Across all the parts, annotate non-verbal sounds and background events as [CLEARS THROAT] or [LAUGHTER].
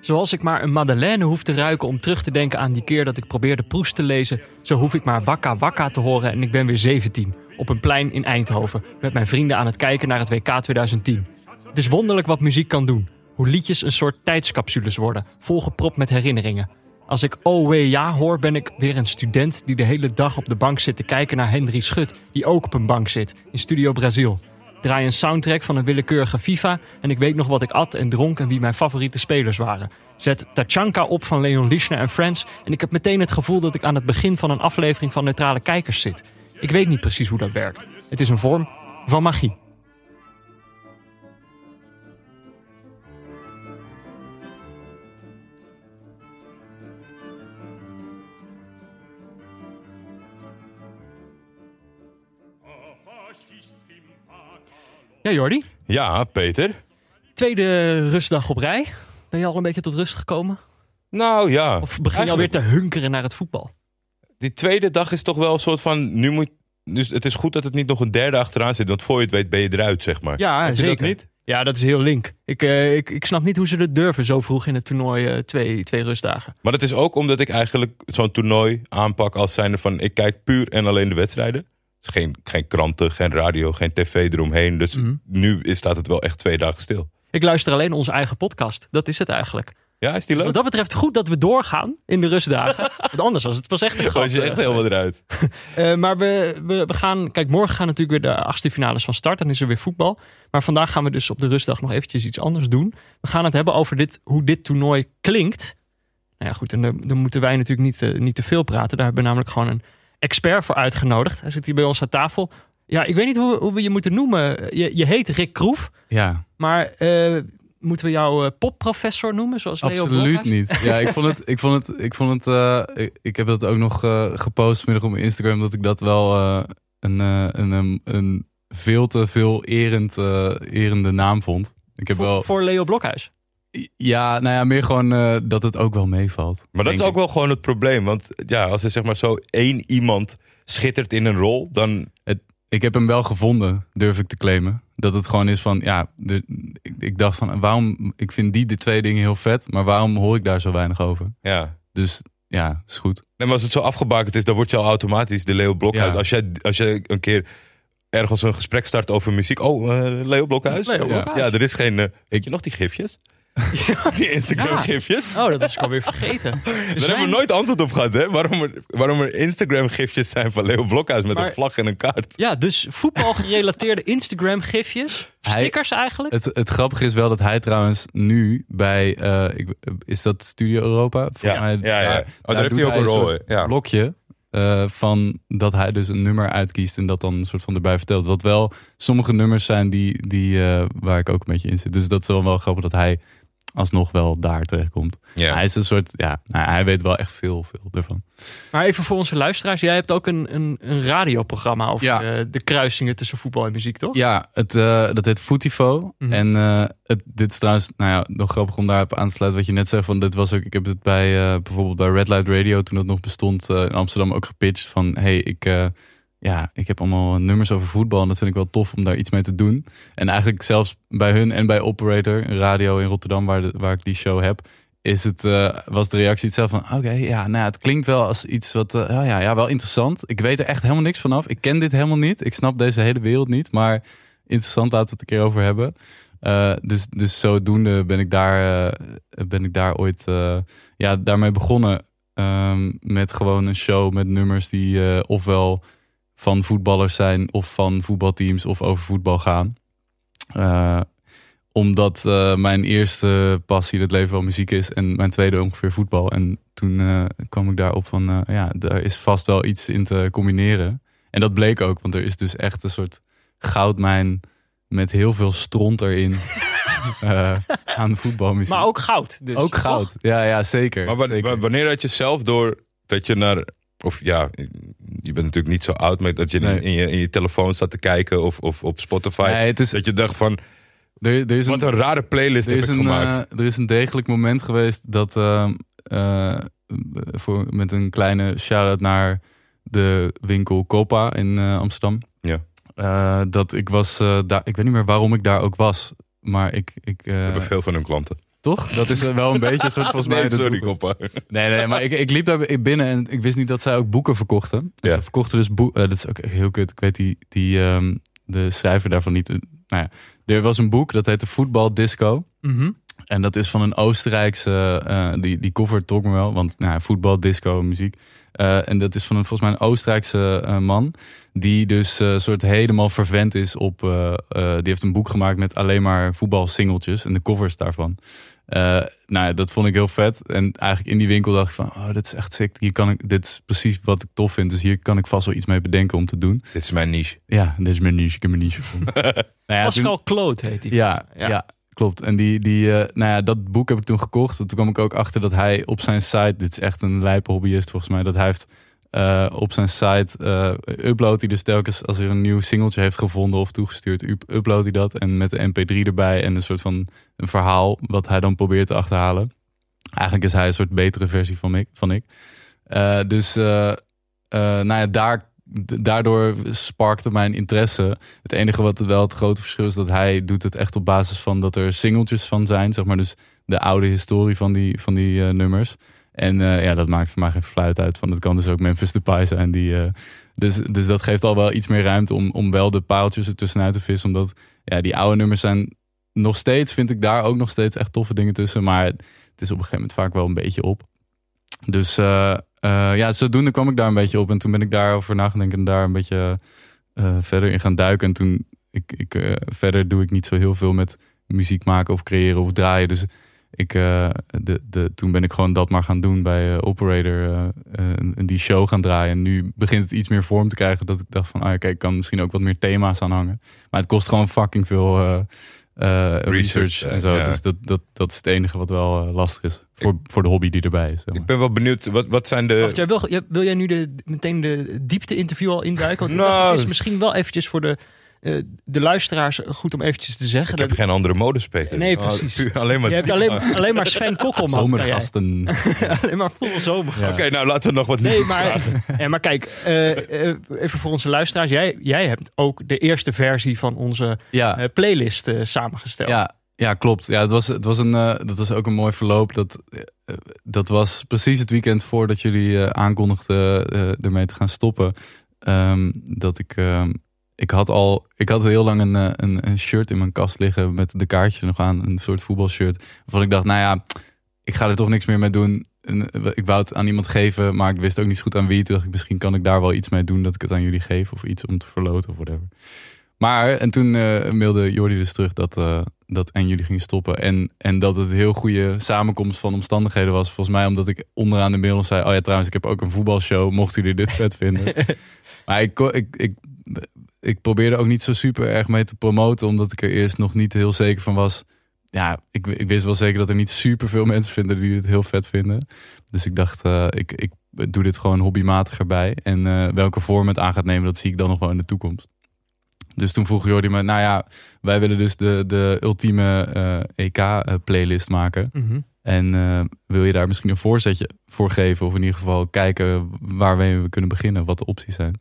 Zoals ik maar een madeleine hoef te ruiken om terug te denken aan die keer dat ik probeerde Proest te lezen, zo hoef ik maar Wakka Wakka te horen en ik ben weer 17. Op een plein in Eindhoven, met mijn vrienden aan het kijken naar het WK 2010. Het is wonderlijk wat muziek kan doen. Hoe liedjes een soort tijdscapsules worden, volgepropt met herinneringen. Als ik Oh Ja hoor, ben ik weer een student die de hele dag op de bank zit te kijken naar Henry Schut, die ook op een bank zit, in Studio Brazil. Draai een soundtrack van een willekeurige FIFA en ik weet nog wat ik at en dronk en wie mijn favoriete spelers waren. Zet Tachanka op van Leon Lischner en Friends en ik heb meteen het gevoel dat ik aan het begin van een aflevering van Neutrale Kijkers zit. Ik weet niet precies hoe dat werkt. Het is een vorm van magie. Ja, Jordi. Ja, Peter. Tweede rustdag op rij. Ben je al een beetje tot rust gekomen? Nou ja. Of begin je alweer te hunkeren naar het voetbal? Die tweede dag is toch wel een soort van. Nu moet. Dus het is goed dat het niet nog een derde achteraan zit. Want voor je het weet ben je eruit, zeg maar. Ja, Heb je zeker. dat niet? Ja, dat is heel link. Ik, eh, ik, ik snap niet hoe ze dat durven zo vroeg in het toernooi eh, twee, twee rustdagen. Maar dat is ook omdat ik eigenlijk zo'n toernooi aanpak als zijnde van. Ik kijk puur en alleen de wedstrijden. Dus geen, geen kranten, geen radio, geen tv eromheen. Dus Mhm. nu is, staat het wel echt twee dagen stil. Ik luister alleen onze eigen podcast. Dat is het eigenlijk. Ja, is die leuk? Wat dat betreft goed dat we doorgaan in de rustdagen. [LAUGHS] Want anders was het pas echt een is je echt helemaal eruit. [LAUGHS] Eh, maar we, we, we gaan... Kijk, morgen gaan natuurlijk weer de achtste finales van start. Dan is er weer voetbal. Maar vandaag gaan we dus op de rustdag nog eventjes iets anders doen. We gaan het hebben over dit, hoe dit toernooi klinkt. Nou ja, goed. En dan, dan moeten wij natuurlijk niet, eh, niet te veel praten. Daar hebben we namelijk gewoon een expert voor uitgenodigd. Hij zit hier bij ons aan tafel. Ja, ik weet niet hoe, hoe we je moeten noemen. Je, je heet Rick Kroef. Ja, Maar eh, moeten we jou eh, popprofessor noemen? Zoals Leo absoluut niet. Ja, ik vond het, ik vond het, ik vond het, eh, ik, ik heb dat ook nog gepost vanmiddag op mijn Instagram, dat ik dat wel een, een, een, een veel te veel erend, erende naam vond. Ik heb Voor, wel, voor Leo Blokhuis. Ja, nou ja, meer gewoon eh, dat het ook wel meevalt. Maar dat is ook wel gewoon het probleem. Want ja, als er zeg maar zo één iemand schittert in een rol, dan Ik heb hem wel gevonden, durf ik te claimen. Dat het gewoon is van, ja, de, ik, ik dacht van, waarom, ik vind die de twee dingen heel vet, maar waarom hoor ik daar zo weinig over? ja. Dus ja, is goed. Nee, maar als het zo afgebakend is, dan word je al automatisch de Leo Blokhuis. Ja. Als, jij, als je een keer ergens een gesprek start over muziek. Oh, eh, Leo Blokhuis? Leo ja. Blokhuis. Ja, er is geen... weet je nog die gifjes? [LAUGHS] Die Instagram gifjes? Oh, dat was ik alweer vergeten. [LAUGHS] Er Daar zijn- hebben we nooit antwoord op gehad, hè? Waarom er, waarom er Instagram gifjes zijn van Leo Blokhuis met Maar- een vlag en een kaart. Ja, dus voetbalgerelateerde [LAUGHS] Instagram-gifjes. Hij- Stickers eigenlijk. Het, het grappige is wel dat hij trouwens nu bij, eh, ik, is dat Studio Europa? Volgens mij, ja, ja. daar- Oh, daar heeft doet hij ook een rol? Ja. blokje eh, van dat hij dus een nummer uitkiest en dat dan een soort van erbij vertelt. Wat wel sommige nummers zijn die, die, eh, waar ik ook een beetje in zit. Dus dat is wel wel grappig dat hij alsnog wel daar terechtkomt. Ja. Hij is een soort, ja, nou, hij weet wel echt veel, veel ervan. Maar even voor onze luisteraars. Jij hebt ook een, een, een radioprogramma over Ja. de, de kruisingen tussen voetbal en muziek, toch? Ja, het, eh, dat heet Footifo. Mhm. En eh, het, dit is trouwens, nou ja, nog grappig om daarop aan te sluiten wat je net zei. Van, dit was ook, ik heb het bij eh, bijvoorbeeld bij Red Light Radio, toen dat nog bestond eh, in Amsterdam, ook gepitcht. Van hey, ik, eh, ja, ik heb allemaal nummers over voetbal en dat vind ik wel tof om daar iets mee te doen. En eigenlijk zelfs bij hun en bij Operator, radio in Rotterdam, waar, de, waar ik die show heb. Is het, eh, was de reactie hetzelfde van, oké, ja, nou, het klinkt wel als iets wat, eh, ja, ja, wel interessant. Ik weet er echt helemaal niks vanaf. Ik ken dit helemaal niet. Ik snap deze hele wereld niet, maar interessant, laten we het een keer over hebben. Eh, dus, dus zodoende ben ik daar, ben ik daar ooit ja, daarmee begonnen. ehm, met gewoon een show met nummers die ofwel van voetballers zijn, of van voetbalteams, of over voetbal gaan. Eh, omdat eh, mijn eerste passie in het leven wel muziek is en mijn tweede ongeveer voetbal. En toen eh, kwam ik daarop van, ja, daar is vast wel iets in te combineren. En dat bleek ook, want er is dus echt een soort goudmijn met heel veel stront erin [LAUGHS] eh, aan voetbalmuziek. Maar ook goud. Dus, Ook goud, ja, ja zeker. Maar zeker. wanneer had je zelf door dat je naar... Of ja, je bent natuurlijk niet zo oud, maar dat je Nee. in, je, in je telefoon zat te kijken of, of op Spotify. Nee, het is, Dat je dacht van, er, er is wat een, een rare playlist er heb is ik een, gemaakt. eh, er is een degelijk moment geweest dat eh, eh, voor, met een kleine shout-out naar de winkel Copa in Amsterdam. Ja. Dat ik was daar, ik weet niet meer waarom ik daar ook was, maar ik, ik We eh, hebben veel van hun klanten. Toch? Dat is wel een beetje een soort volgens [LAUGHS] mij. Nee, sorry, koppa. Nee, nee, maar ik, ik liep daar binnen en ik wist niet dat zij ook boeken verkochten. Dus Ja. Ze verkochten dus boeken. dat is ook heel kut. Ik weet die, die ehm, de schrijver daarvan niet. Eh, Nou ja, er was een boek dat heette Voetbal Disco. Mhm. En dat is van een Oostenrijkse, eh, die, die cover trok me wel, want nou, ja, voetbal, disco, muziek. Eh, en dat is van een, volgens mij een Oostenrijkse eh, man, die dus eh, soort helemaal vervent is op, eh, eh, die heeft een boek gemaakt met alleen maar voetbalsingeltjes en de covers daarvan. Eh, nou ja, dat vond ik heel vet. En eigenlijk in die winkel dacht ik van, oh, dit is echt sick. Hier kan ik, dit is precies wat ik tof vind. Dus hier kan ik vast wel iets mee bedenken om te doen. Dit is mijn niche. Ja, dit is mijn niche. Ik heb mijn niche gevonden. [LAUGHS] nou ja, toen- Pascal Kloot heet die. ja, Ja. ja. Klopt. En die, die, eh, nou ja, dat boek heb ik toen gekocht. Toen kwam ik ook achter dat hij op zijn site, dit is echt een lijpe hobbyist volgens mij, dat hij heeft eh, op zijn site eh uploadt hij dus telkens als er een nieuw singeltje heeft gevonden of toegestuurd, up- uploadt hij dat en met de mp3 erbij en een soort van een verhaal wat hij dan probeert te achterhalen. Eigenlijk is hij een soort betere versie van ik. Van ik. Dus nou ja, daar, daardoor sparkte mijn interesse. Het enige wat wel het grote verschil is dat hij doet het echt op basis van dat er singeltjes van zijn, zeg maar, dus de oude historie van die, van die eh, nummers. En eh, ja, dat maakt voor mij geen fluit uit. Van het kan dus ook Memphis Depay zijn. Die, eh, dus, dus dat geeft al wel iets meer ruimte om, om wel de paaltjes er tussenuit te vissen. Omdat ja, die oude nummers zijn nog steeds, vind ik daar ook nog steeds echt toffe dingen tussen. Maar het is op een gegeven moment vaak wel een beetje op. Dus eh, ja, zodoende kwam ik daar een beetje op. En toen ben ik daarover na gaan denken en daar een beetje eh, verder in gaan duiken. En toen, ik, ik, eh, verder doe ik niet zo heel veel met muziek maken of creëren of draaien. Dus ik, de, de, toen ben ik gewoon dat maar gaan doen bij Operator. en die show gaan draaien. En nu begint het iets meer vorm te krijgen. Dat ik dacht van, ah kijk, ik kan misschien ook wat meer thema's aan hangen. Maar het kost gewoon fucking veel eh, eh, research, eh, en zo. ja. Dus dat, dat, dat is het enige wat wel eh, lastig is. Voor, voor de hobby die erbij is. zeg maar. Ik ben wel benieuwd, wat, wat zijn de... Wacht, jij wil, jij- wil jij nu de, meteen de diepte interview al induiken? Want Nou. dat is misschien wel eventjes voor de, eh, de luisteraars goed om eventjes te zeggen. Ik heb dat, geen andere modus, Peter. Nee, Oh, precies. alleen maar... je hebt alleen, alleen maar Sven Kokkelman. [LAUGHS] Zomergasten. [LAUGHS] alleen maar vol zomer. Ja. Oké, nou laten we nog wat Nee, maar, vragen. [LAUGHS] ja, maar kijk, eh, eh, even voor onze luisteraars. Jij, jij hebt ook de eerste versie van onze Ja, eh, playlist eh, samengesteld. Ja, ja klopt. Ja, het, was, het was een, eh, dat was ook een mooi verloop. Dat, eh, dat was precies het weekend voordat jullie eh, aankondigden eh, ermee te gaan stoppen. Ehm, dat ik, ehm, ik had al, ik had heel lang een, eh, een, een shirt in mijn kast liggen met de kaartjes nog aan. Een soort voetbalshirt. Waarvan ik dacht, nou ja, ik ga er toch niks meer mee doen. En, eh, ik wou het aan iemand geven, maar ik wist ook niet zo goed aan wie. Toen dacht ik, misschien kan ik daar wel iets mee doen dat ik het aan jullie geef. Of iets om te verloten of whatever. Maar, en toen eh, mailde Jordi dus terug dat, dat en jullie gingen stoppen. En, en dat het een heel goede samenkomst van omstandigheden was. Volgens mij omdat ik onderaan de mail zei... oh ja, trouwens, ik heb ook een voetbalshow. Mochten jullie dit vet vinden. [LAUGHS] maar ik, ik, ik, ik probeerde ook niet zo super erg mee te promoten... omdat ik er eerst nog niet heel zeker van was. Ja, ik, ik wist wel zeker dat er niet super veel mensen vinden... die het heel vet vinden. Dus ik dacht, eh, ik, ik doe dit gewoon hobbymatig erbij. En eh, welke vorm het aan gaat nemen, dat zie ik dan nog wel in de toekomst. Dus toen vroeg Jordi me, nou ja, wij willen dus de, de ultieme EK-playlist maken. Mhm. En eh, wil je daar misschien een voorzetje voor geven? Of in ieder geval kijken waar we kunnen beginnen, wat de opties zijn.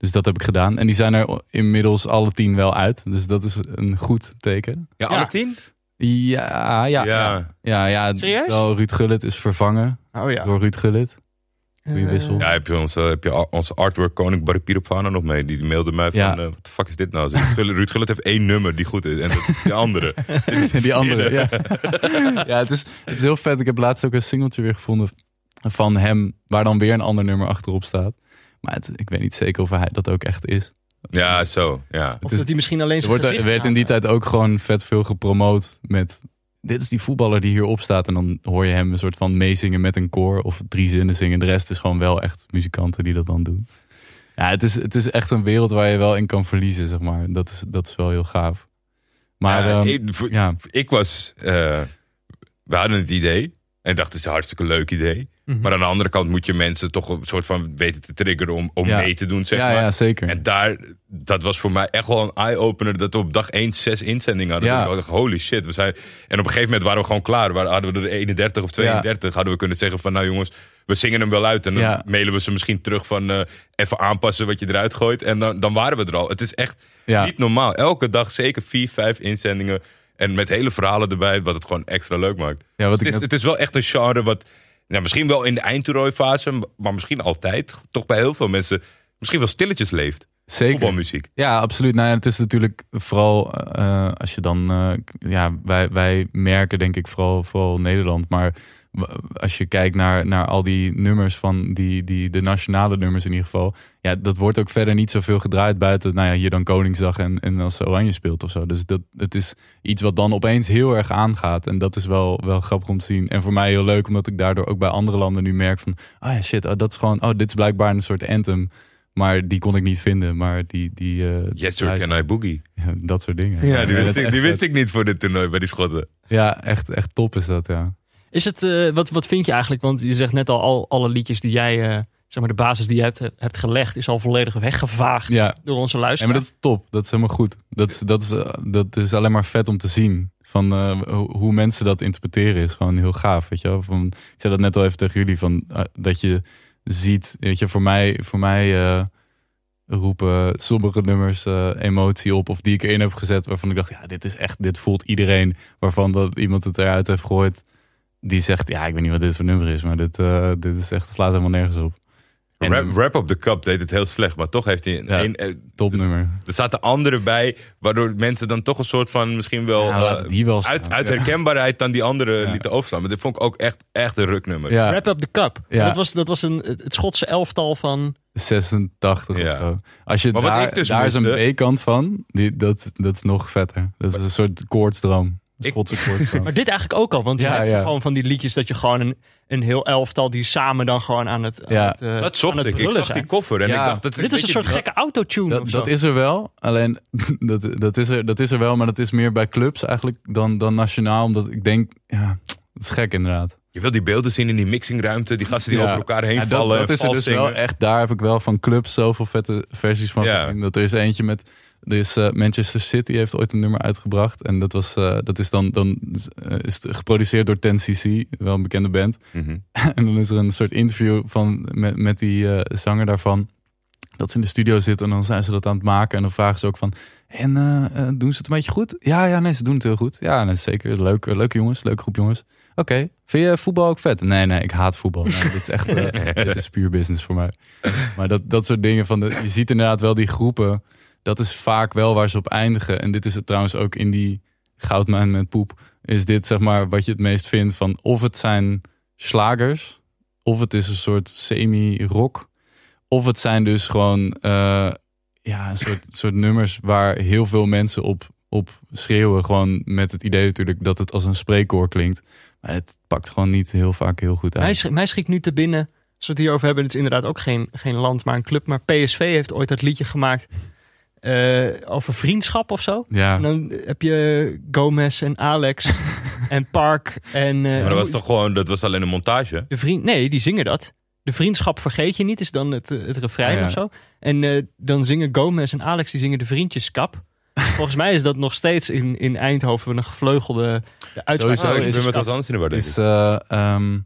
Dus dat heb ik gedaan. En die zijn er inmiddels alle tien wel uit. Dus dat is een goed teken. Ja, alle tien? Ja, ja. Ja. Ja, ja, Ruud Gullit is vervangen Oh ja. door Ruud Gullit. Goeie Eh, wissel. Ja, heb je, onze, heb je onze artwork koning Barry nog mee? Die mailde mij van, Ja. eh, wat de fuck is dit nou? Ruud Gullit- Ruud Gullit heeft één nummer die goed is. En dat is de andere. die andere, [LAUGHS] ja. ja, het is, het is heel vet. Ik heb laatst ook een singeltje weer gevonden van hem, waar dan weer een ander nummer achterop staat. Maar het, ik weet niet zeker of hij dat ook echt is. Ja, zo. Ja. Of is- dat hij misschien alleen Er, zijn wordt, er gezicht werd in die tijd ook gewoon vet veel gepromoot met... Dit is die voetballer die hierop staat. En dan hoor je hem een soort van meezingen met een koor. Of drie zinnen zingen. De rest is gewoon wel echt muzikanten die dat dan doen. Ja, het is, het is echt een wereld waar je wel in kan verliezen, zeg maar. Dat is, dat is wel heel gaaf. Maar Ja, ehm, ik, voor- ja, ik was... eh, we hadden het idee. En dacht, het is een hartstikke leuk idee. Mhm. Maar aan de andere kant moet je mensen toch een soort van weten te triggeren om, om Ja. mee te doen, zeg ja, maar. ja, zeker. En daar, dat was voor mij echt wel een eye-opener. Dat we op dag 1 zes inzendingen hadden. Ja. Ik dacht, holy shit. We zijn... En op een gegeven moment waren we gewoon klaar. Waar- Hadden we er 31 of 32, hadden we kunnen zeggen van... Nou jongens, we zingen hem wel uit. En dan mailen we ze misschien terug van... eh, even aanpassen wat je eruit gooit. En dan, dan waren we er al. Het is echt niet normaal. Elke dag zeker vier, vijf inzendingen. En met hele verhalen erbij, wat het gewoon extra leuk maakt. Ja, wat Het is, het is wel echt een genre wat, ja, misschien wel in de eindtoernooifase, maar misschien altijd, toch bij heel veel mensen, misschien wel stilletjes leeft. zeker. Voetbalmuziek. Ja, absoluut. Nou ja, het is natuurlijk vooral eh, als je dan, eh, ja, wij, wij merken denk ik vooral, vooral Nederland, maar als je kijkt naar, naar al die nummers van die, die, de nationale nummers in ieder geval, ja, dat wordt ook verder niet zoveel gedraaid buiten, nou ja, hier dan Koningsdag en, en als Oranje speelt of zo. Dus dat, het is iets wat dan opeens heel erg aangaat en dat is wel, wel grappig om te zien. En voor mij heel leuk, omdat ik daardoor ook bij andere landen nu merk van, ah ja, shit, oh, dat is gewoon, oh, dit is blijkbaar een soort anthem. Maar die kon ik niet vinden. Maar die. die eh, Yes sir, can I boogie? [LAUGHS] ja, dat soort dingen. Ja, die, wist, is ik, die wist ik niet voor dit toernooi bij die Schotten. Ja, echt, echt top is dat, ja. Is het, eh, wat, wat vind je eigenlijk? Want je zegt net al, al alle liedjes die jij, eh, zeg maar de basis die je hebt, hebt gelegd, is al volledig weggevaagd Ja, door onze ja luisteraars. maar dat is top. Dat is helemaal goed. Dat is, dat is, eh, dat is alleen maar vet om te zien. Van eh, hoe mensen dat interpreteren is gewoon heel gaaf. Weet je wel? Van, ik zei dat net al even tegen jullie. Van, eh, dat je ziet, weet je, voor mij, voor mij eh, roepen sommige nummers eh, emotie op. Of die ik erin heb gezet. Waarvan ik dacht, ja, dit is echt, dit voelt iedereen. Waarvan dat iemand het eruit heeft gegooid. Die zegt, ja, ik weet niet wat dit voor nummer is. Maar dit, eh, dit is echt, het slaat helemaal nergens op. En- Rap, Rap op the Cup deed het heel slecht, maar toch heeft hij een, Ja. een- eh, Topnummer. er zaten anderen bij, waardoor mensen dan toch een soort van misschien wel Ja, eh, die wel uit, uit Ja. herkenbaarheid dan die andere Ja. lieten overslaan. Maar dit vond ik ook echt, echt een ruknummer. Ja, Wrap Up the Cup. Ja. Dat was, dat was een, het Schotse elftal van... 86 Ja. of zo. Als je Maar wat daar, ik dus daar is een B-kant van, die, dat, dat is nog vetter. Dat is een soort koortsdroom. Schotse. [LAUGHS] Maar dit eigenlijk ook al. Want je hebt ja. gewoon van die liedjes dat je gewoon een, een heel elftal die samen dan gewoon aan het, aan Ja. het, eh, Dat zocht aan het ik. Ik zag zijn. die koffer en Ja. ik dacht... Dat, Dit is een soort dat- gekke autotune Dat, dat is er wel, alleen [LAUGHS] dat, dat, is er, dat is er wel, maar dat is meer bij clubs eigenlijk dan, dan nationaal. Omdat ik denk, ja, dat is gek inderdaad. Je wil die beelden zien in die mixingruimte, die gasten die Ja. over elkaar heen Ja, dat, vallen dat is er dus wel echt, daar heb ik wel van clubs zoveel vette versies van Ja. Dat er is eentje met, er is eh, Manchester City heeft ooit een nummer uitgebracht. En dat, was, eh, dat is dan, dan eh, is het geproduceerd door 10cc, wel een bekende band. Mhm. [LAUGHS] En dan is er een soort interview van, met, met die eh, zanger daarvan. Dat ze in de studio zitten en dan zijn ze dat aan het maken. En dan vragen ze ook van, en eh, eh, doen ze het een beetje goed? Ja, ja, nee, ze doen het heel goed. Ja, nee, zeker. Leuk, eh, leuke jongens, leuke groep jongens. Oké, vind je voetbal ook vet? Nee, nee, ik haat voetbal. Nee, dit is echt, eh, [LAUGHS] dit is puur business voor mij. Maar dat, dat soort dingen van, de, je ziet inderdaad wel die groepen. Dat is vaak wel waar ze op eindigen. En dit is het trouwens ook in die goudmijn met poep. Is dit zeg maar wat je het meest vindt van of het zijn slagers. Of het is een soort semi-rock. Of het zijn dus gewoon eh, ja, een soort, [LAUGHS] soort nummers waar heel veel mensen op, op schreeuwen. Gewoon met het idee natuurlijk dat het als een spreekkoor klinkt. Maar het pakt gewoon niet heel vaak heel goed Mij, uit. sch- mij schiet nu te binnen, als we het hierover hebben, het is inderdaad ook geen, geen land, maar een club. Maar PSV heeft ooit dat liedje gemaakt eh, over vriendschap of zo. Ja, En dan heb je Gomez en Alex [LAUGHS] en Park en... eh, Maar dat was toch gewoon, dat was alleen een montage? De vriend, nee, die zingen dat. De vriendschap vergeet je niet, is dan het, eh, het refrein Ja, ja. of zo. En eh, dan zingen Gomez en Alex, die zingen de vriendjeskap. Volgens mij is dat nog steeds in, in Eindhoven een gevleugelde de uitspraak. Sowieso Oh, ik is- ben met wat anders in de is eh, ehm,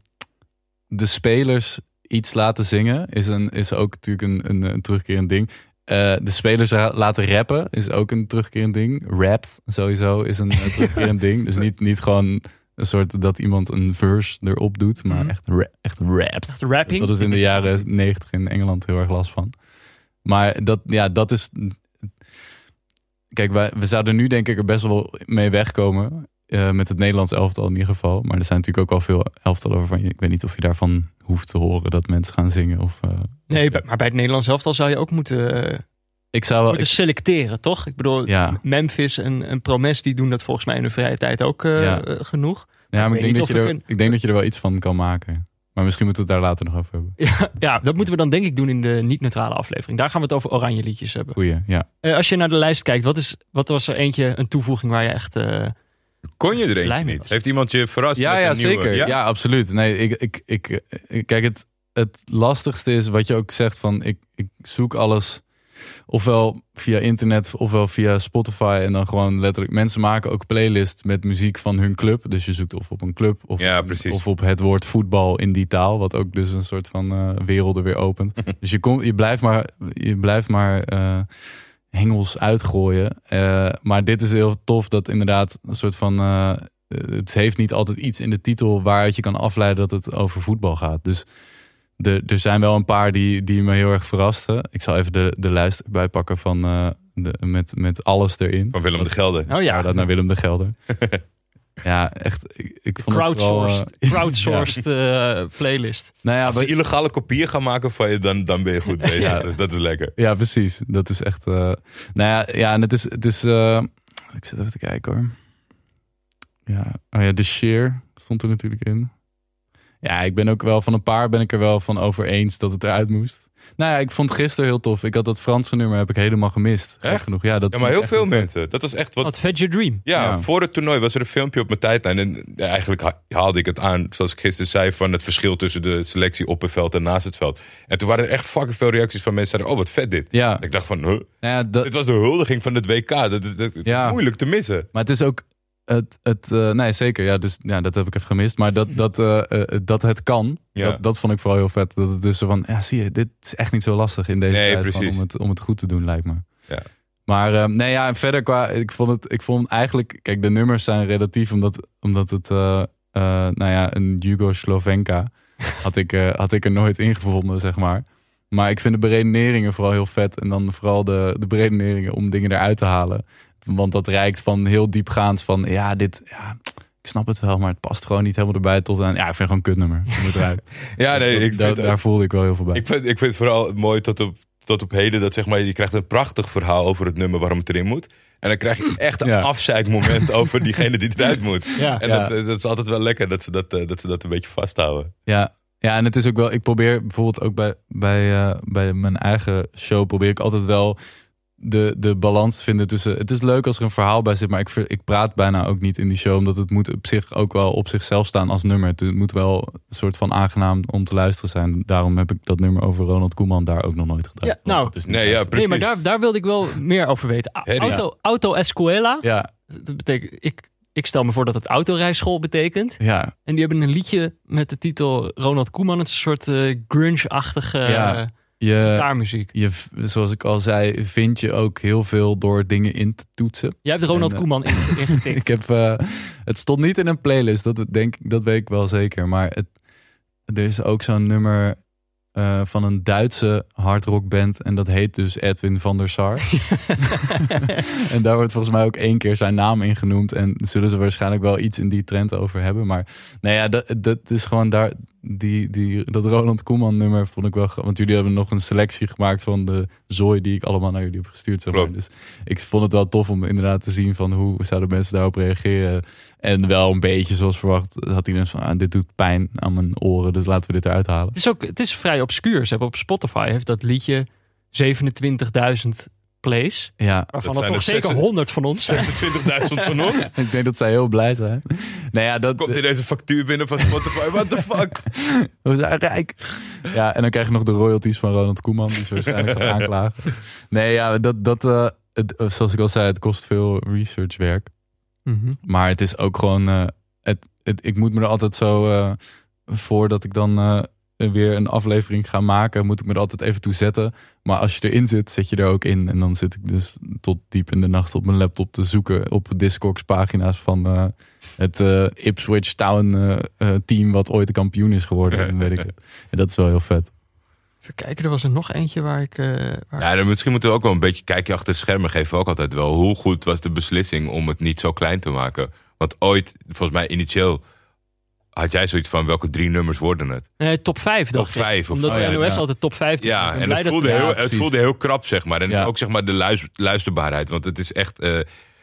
de spelers iets laten zingen is, een, is ook natuurlijk een, een, een terugkerend ding. Eh, de spelers laten rappen is ook een terugkerend ding. Rapt sowieso is een eh, [LAUGHS] terugkerend ding. Dus niet, niet gewoon een soort dat iemand een verse erop doet, maar Mhm. echt, ra echt rapt. Echt rapping. Dat is in de jaren negentig in Engeland heel erg last van. Maar dat, ja, dat is. Kijk, wij, we zouden nu denk ik er best wel mee wegkomen. eh, met het Nederlands elftal in ieder geval. Maar er zijn natuurlijk ook al veel elftallen waarvan je. Ik weet niet of je daarvan hoeft te horen dat mensen gaan zingen. Of, eh, Nee, maar bij het Nederlands elftal zou je ook moeten, eh, ik zou wel. moeten ik- selecteren, toch? Ik bedoel, Ja. Memphis en, en Promes, die doen dat volgens mij in hun vrije tijd ook Ja. genoeg. ja, maar ik denk, dat je er, een- ik denk dat je er wel iets van kan maken. Maar misschien moeten we het daar later nog over hebben. Ja, ja, dat moeten we dan denk ik doen in de niet-neutrale aflevering. Daar gaan we het over oranje liedjes hebben. Goeie, ja. Eh, als je naar de lijst kijkt, wat, is, wat was er eentje, een toevoeging waar je echt... eh, Kon je er eentje niet? was. Heeft iemand je verrast Ja, met ja een nieuwe? zeker. Ja? absoluut. Nee, ik, ik, ik, ik- kijk, het, het lastigste is wat je ook zegt van ik, ik zoek alles ofwel via internet ofwel via Spotify en dan gewoon letterlijk mensen maken ook playlists met muziek van hun club. Dus je zoekt of op een club of, Ja, of op het woord voetbal in die taal, wat ook dus een soort van eh werelden weer opent. [LAUGHS] dus je, komt, je blijft maar, je blijft maar eh, hengels uitgooien. Eh, maar dit is heel tof dat inderdaad een soort van... het heeft niet altijd iets in de titel waaruit je kan afleiden dat het over voetbal gaat. Dus er, er zijn wel een paar die, die me heel erg verrasten. Ik zal even de, de lijst bijpakken van, eh, de, met, met alles erin. Van Willem de Gelder. Oh ja, dat naar Willem de Gelder. [LAUGHS] ja, echt. Ik, ik vond het vooral, eh, [LAUGHS] crowdsourced, crowdsourced eh, playlist. nou ja, Als we- illegale kopieën gaan maken van je, dan, dan ben je goed bezig. [LAUGHS] Ja. Dus dat is lekker. Ja, precies. Dat is echt. eh, nou ja, ja, en het is. Het is eh, ik zit even te kijken hoor. Ja, oh ja, de Sheer stond er natuurlijk in. Ja, ik ben ook wel van een paar ben ik er wel van over eens dat het eruit moest. Nou ja, ik vond het gisteren heel tof. Ik had dat Franse nummer heb ik helemaal gemist. Gek Echt? genoeg. Ja, dat Ja, maar heel veel vet. mensen. Dat was echt wat. Wat Vet Your Dream. Ja, Ja. voor het toernooi was er een filmpje op mijn tijdlijn. En eigenlijk ha- haalde ik het aan, zoals ik gisteren zei, van het verschil tussen de selectie op het veld en naast het veld. En toen waren er echt fucking veel reacties van mensen zeiden, oh wat vet dit. Ja, En ik dacht van, huh? nou ja, dat, dit was de huldiging van het WK. Dat is, dat is Ja. moeilijk te missen. Maar het is ook het, het eh, nee zeker, ja, dus ja, dat heb ik even gemist. Maar dat, dat, eh, eh, dat het kan, Ja. dat, dat vond ik vooral heel vet. Dat het dus van, ja, zie je, dit is echt niet zo lastig in deze Nee, tijd van, om, het, om het goed te doen, lijkt me. Ja. Maar nee, ja, en verder qua, ik vond het, ik vond eigenlijk, kijk, de nummers zijn relatief, omdat, omdat het, nou ja, een Jugo-Slovenka [LAUGHS] had ik, had ik er nooit ingevonden, zeg maar. Maar ik vind de beredeneringen vooral heel vet. En dan vooral de, de beredeneringen om dingen eruit te halen. Want dat reikt van heel diepgaand van ja, dit, ja, ik snap het wel, maar het past gewoon niet helemaal erbij. Tot aan, ja, ik vind het gewoon een kutnummer. Moet eruit. [LAUGHS] Ja, nee, ik daar, vind, daar voelde ik wel heel veel bij. ik, vind, ik vind het vooral mooi tot op, tot op heden dat zeg maar, je krijgt een prachtig verhaal over het nummer waarom het erin moet. En dan krijg je [CLEARS THROAT] echt een Ja. afzeikmoment [LAUGHS] over diegene die eruit moet. Ja. En Ja. Dat, eh, dat is altijd wel lekker dat ze dat, eh, dat, ze dat een beetje vasthouden. Ja, ja, en het is ook wel, ik probeer bijvoorbeeld ook bij, bij, eh, bij mijn eigen show, probeer ik altijd wel de, de balans vinden tussen. Het is leuk als er een verhaal bij zit, maar ik, ver- ik praat bijna ook niet in die show, omdat het moet op zich ook wel op zichzelf staan als nummer. Het moet wel een soort van aangenaam om te luisteren zijn. Daarom heb ik dat nummer over Ronald Koeman daar ook nog nooit gedraaid. Ja, nou, het is niet Nee, ja, precies. Nee, maar daar, daar wilde ik wel meer over weten. Auto, auto Escuela. Ja, Dat betekent, ik, ik stel me voor dat het autorijschool betekent. ja, En die hebben een liedje met de titel Ronald Koeman. Het is een soort eh, grunge-achtige Ja. Je, je, zoals ik al zei, vind je ook heel veel door dingen in te toetsen. Jij hebt Ronald En, eh, Koeman in- [LAUGHS] ingetikt. Ik heb, eh, het stond niet in een playlist, dat, denk, dat weet ik wel zeker. Maar het, er is ook zo'n nummer eh, van een Duitse hardrockband. En dat heet dus Edwin van der Sar. [LAUGHS] [LAUGHS] en daar wordt volgens mij ook één keer zijn naam in genoemd. En zullen ze waarschijnlijk wel iets in die trend over hebben. Maar nou ja, dat, dat is gewoon daar. Die, die, dat Ronald Koeman nummer vond ik wel... Want jullie hebben nog een selectie gemaakt van de zooi die ik allemaal naar jullie heb gestuurd. Zeg maar. Klopt. Dus ik vond het wel tof om inderdaad te zien van hoe zouden mensen daarop reageren. En wel een beetje zoals verwacht had iedereen van... Ah, dit doet pijn aan mijn oren, dus laten we dit eruit halen. Het is ook het is vrij obscuur. Ze hebben op Spotify heeft dat liedje 27.000 plays. Ja, Waarvan Dat er zijn toch er zeker zes- 100 van ons zijn. 26.000 van [LAUGHS] ons. ik denk dat zij heel blij zijn. Nou ja, dat... Komt in deze factuur binnen van Spotify. What the fuck? [LAUGHS] We zijn rijk. Ja, en dan krijg je nog de royalties van Ronald Koeman, die ze waarschijnlijk gaat [LAUGHS] aanklagen. Nee, ja, dat, dat eh, het, zoals ik al zei, het kost veel researchwerk. Mhm. Maar het is ook gewoon, eh, het, het, ik moet me er altijd zo, eh voordat ik dan eh, weer een aflevering ga maken, moet ik me er altijd even toe zetten. Maar als je erin zit, zit je er ook in. En dan zit ik dus tot diep in de nacht op mijn laptop te zoeken op Discogs pagina's van eh, het eh, Ipswich Town eh, team wat ooit de kampioen is geworden. En [LAUGHS] weet ik het. En dat is wel heel vet. Even kijken, er was er nog eentje waar ik... eh, waar Ja, dan misschien moeten we ook wel een beetje kijkje achter de schermen geven. we Ook altijd wel. Hoe goed was de beslissing om het niet zo klein te maken? Want ooit, volgens mij initieel, had jij zoiets van welke drie nummers worden het? Nee, top 5 dacht Top ik. vijf of- Omdat oh de NOS ja. altijd top 5 doet. Ik Ja, en het dat- voelde, ja, heel, het voelde heel krap, zeg maar. En Ja. is ook zeg maar de luis- luisterbaarheid. Want het is echt. eh,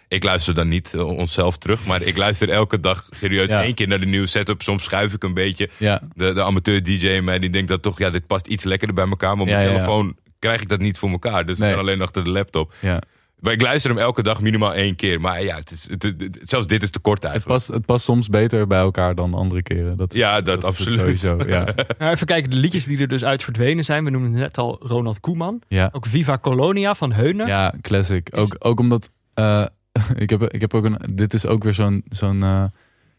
ik luister dan niet eh, onszelf terug, maar ik luister elke dag serieus één keer naar de nieuwe setup. Soms schuif ik een beetje. De, de amateur DJ in mij die denkt dat toch, ja, dit past iets lekkerder bij elkaar. Maar op mijn telefoon krijg ik dat niet voor elkaar. Dus Nee. ik ben alleen achter de laptop. ja. Maar ik luister hem elke dag minimaal één keer. Maar ja, het is, het, het- het- zelfs dit is te kort Het, eigenlijk. past, het past soms beter bij elkaar dan andere keren. Dat is, ja, dat, dat is het absoluut. sowieso. Ja. [LAUGHS] Nou, even kijken, de liedjes die er dus uit verdwenen zijn. We noemden net al Ronald Koeman. Ja. Ook Viva Colonia van Heuner. Ja, classic. Ook, ook omdat eh, [LAUGHS] ik, heb, ik heb ook een. Dit is ook weer zo'n zo'n eh,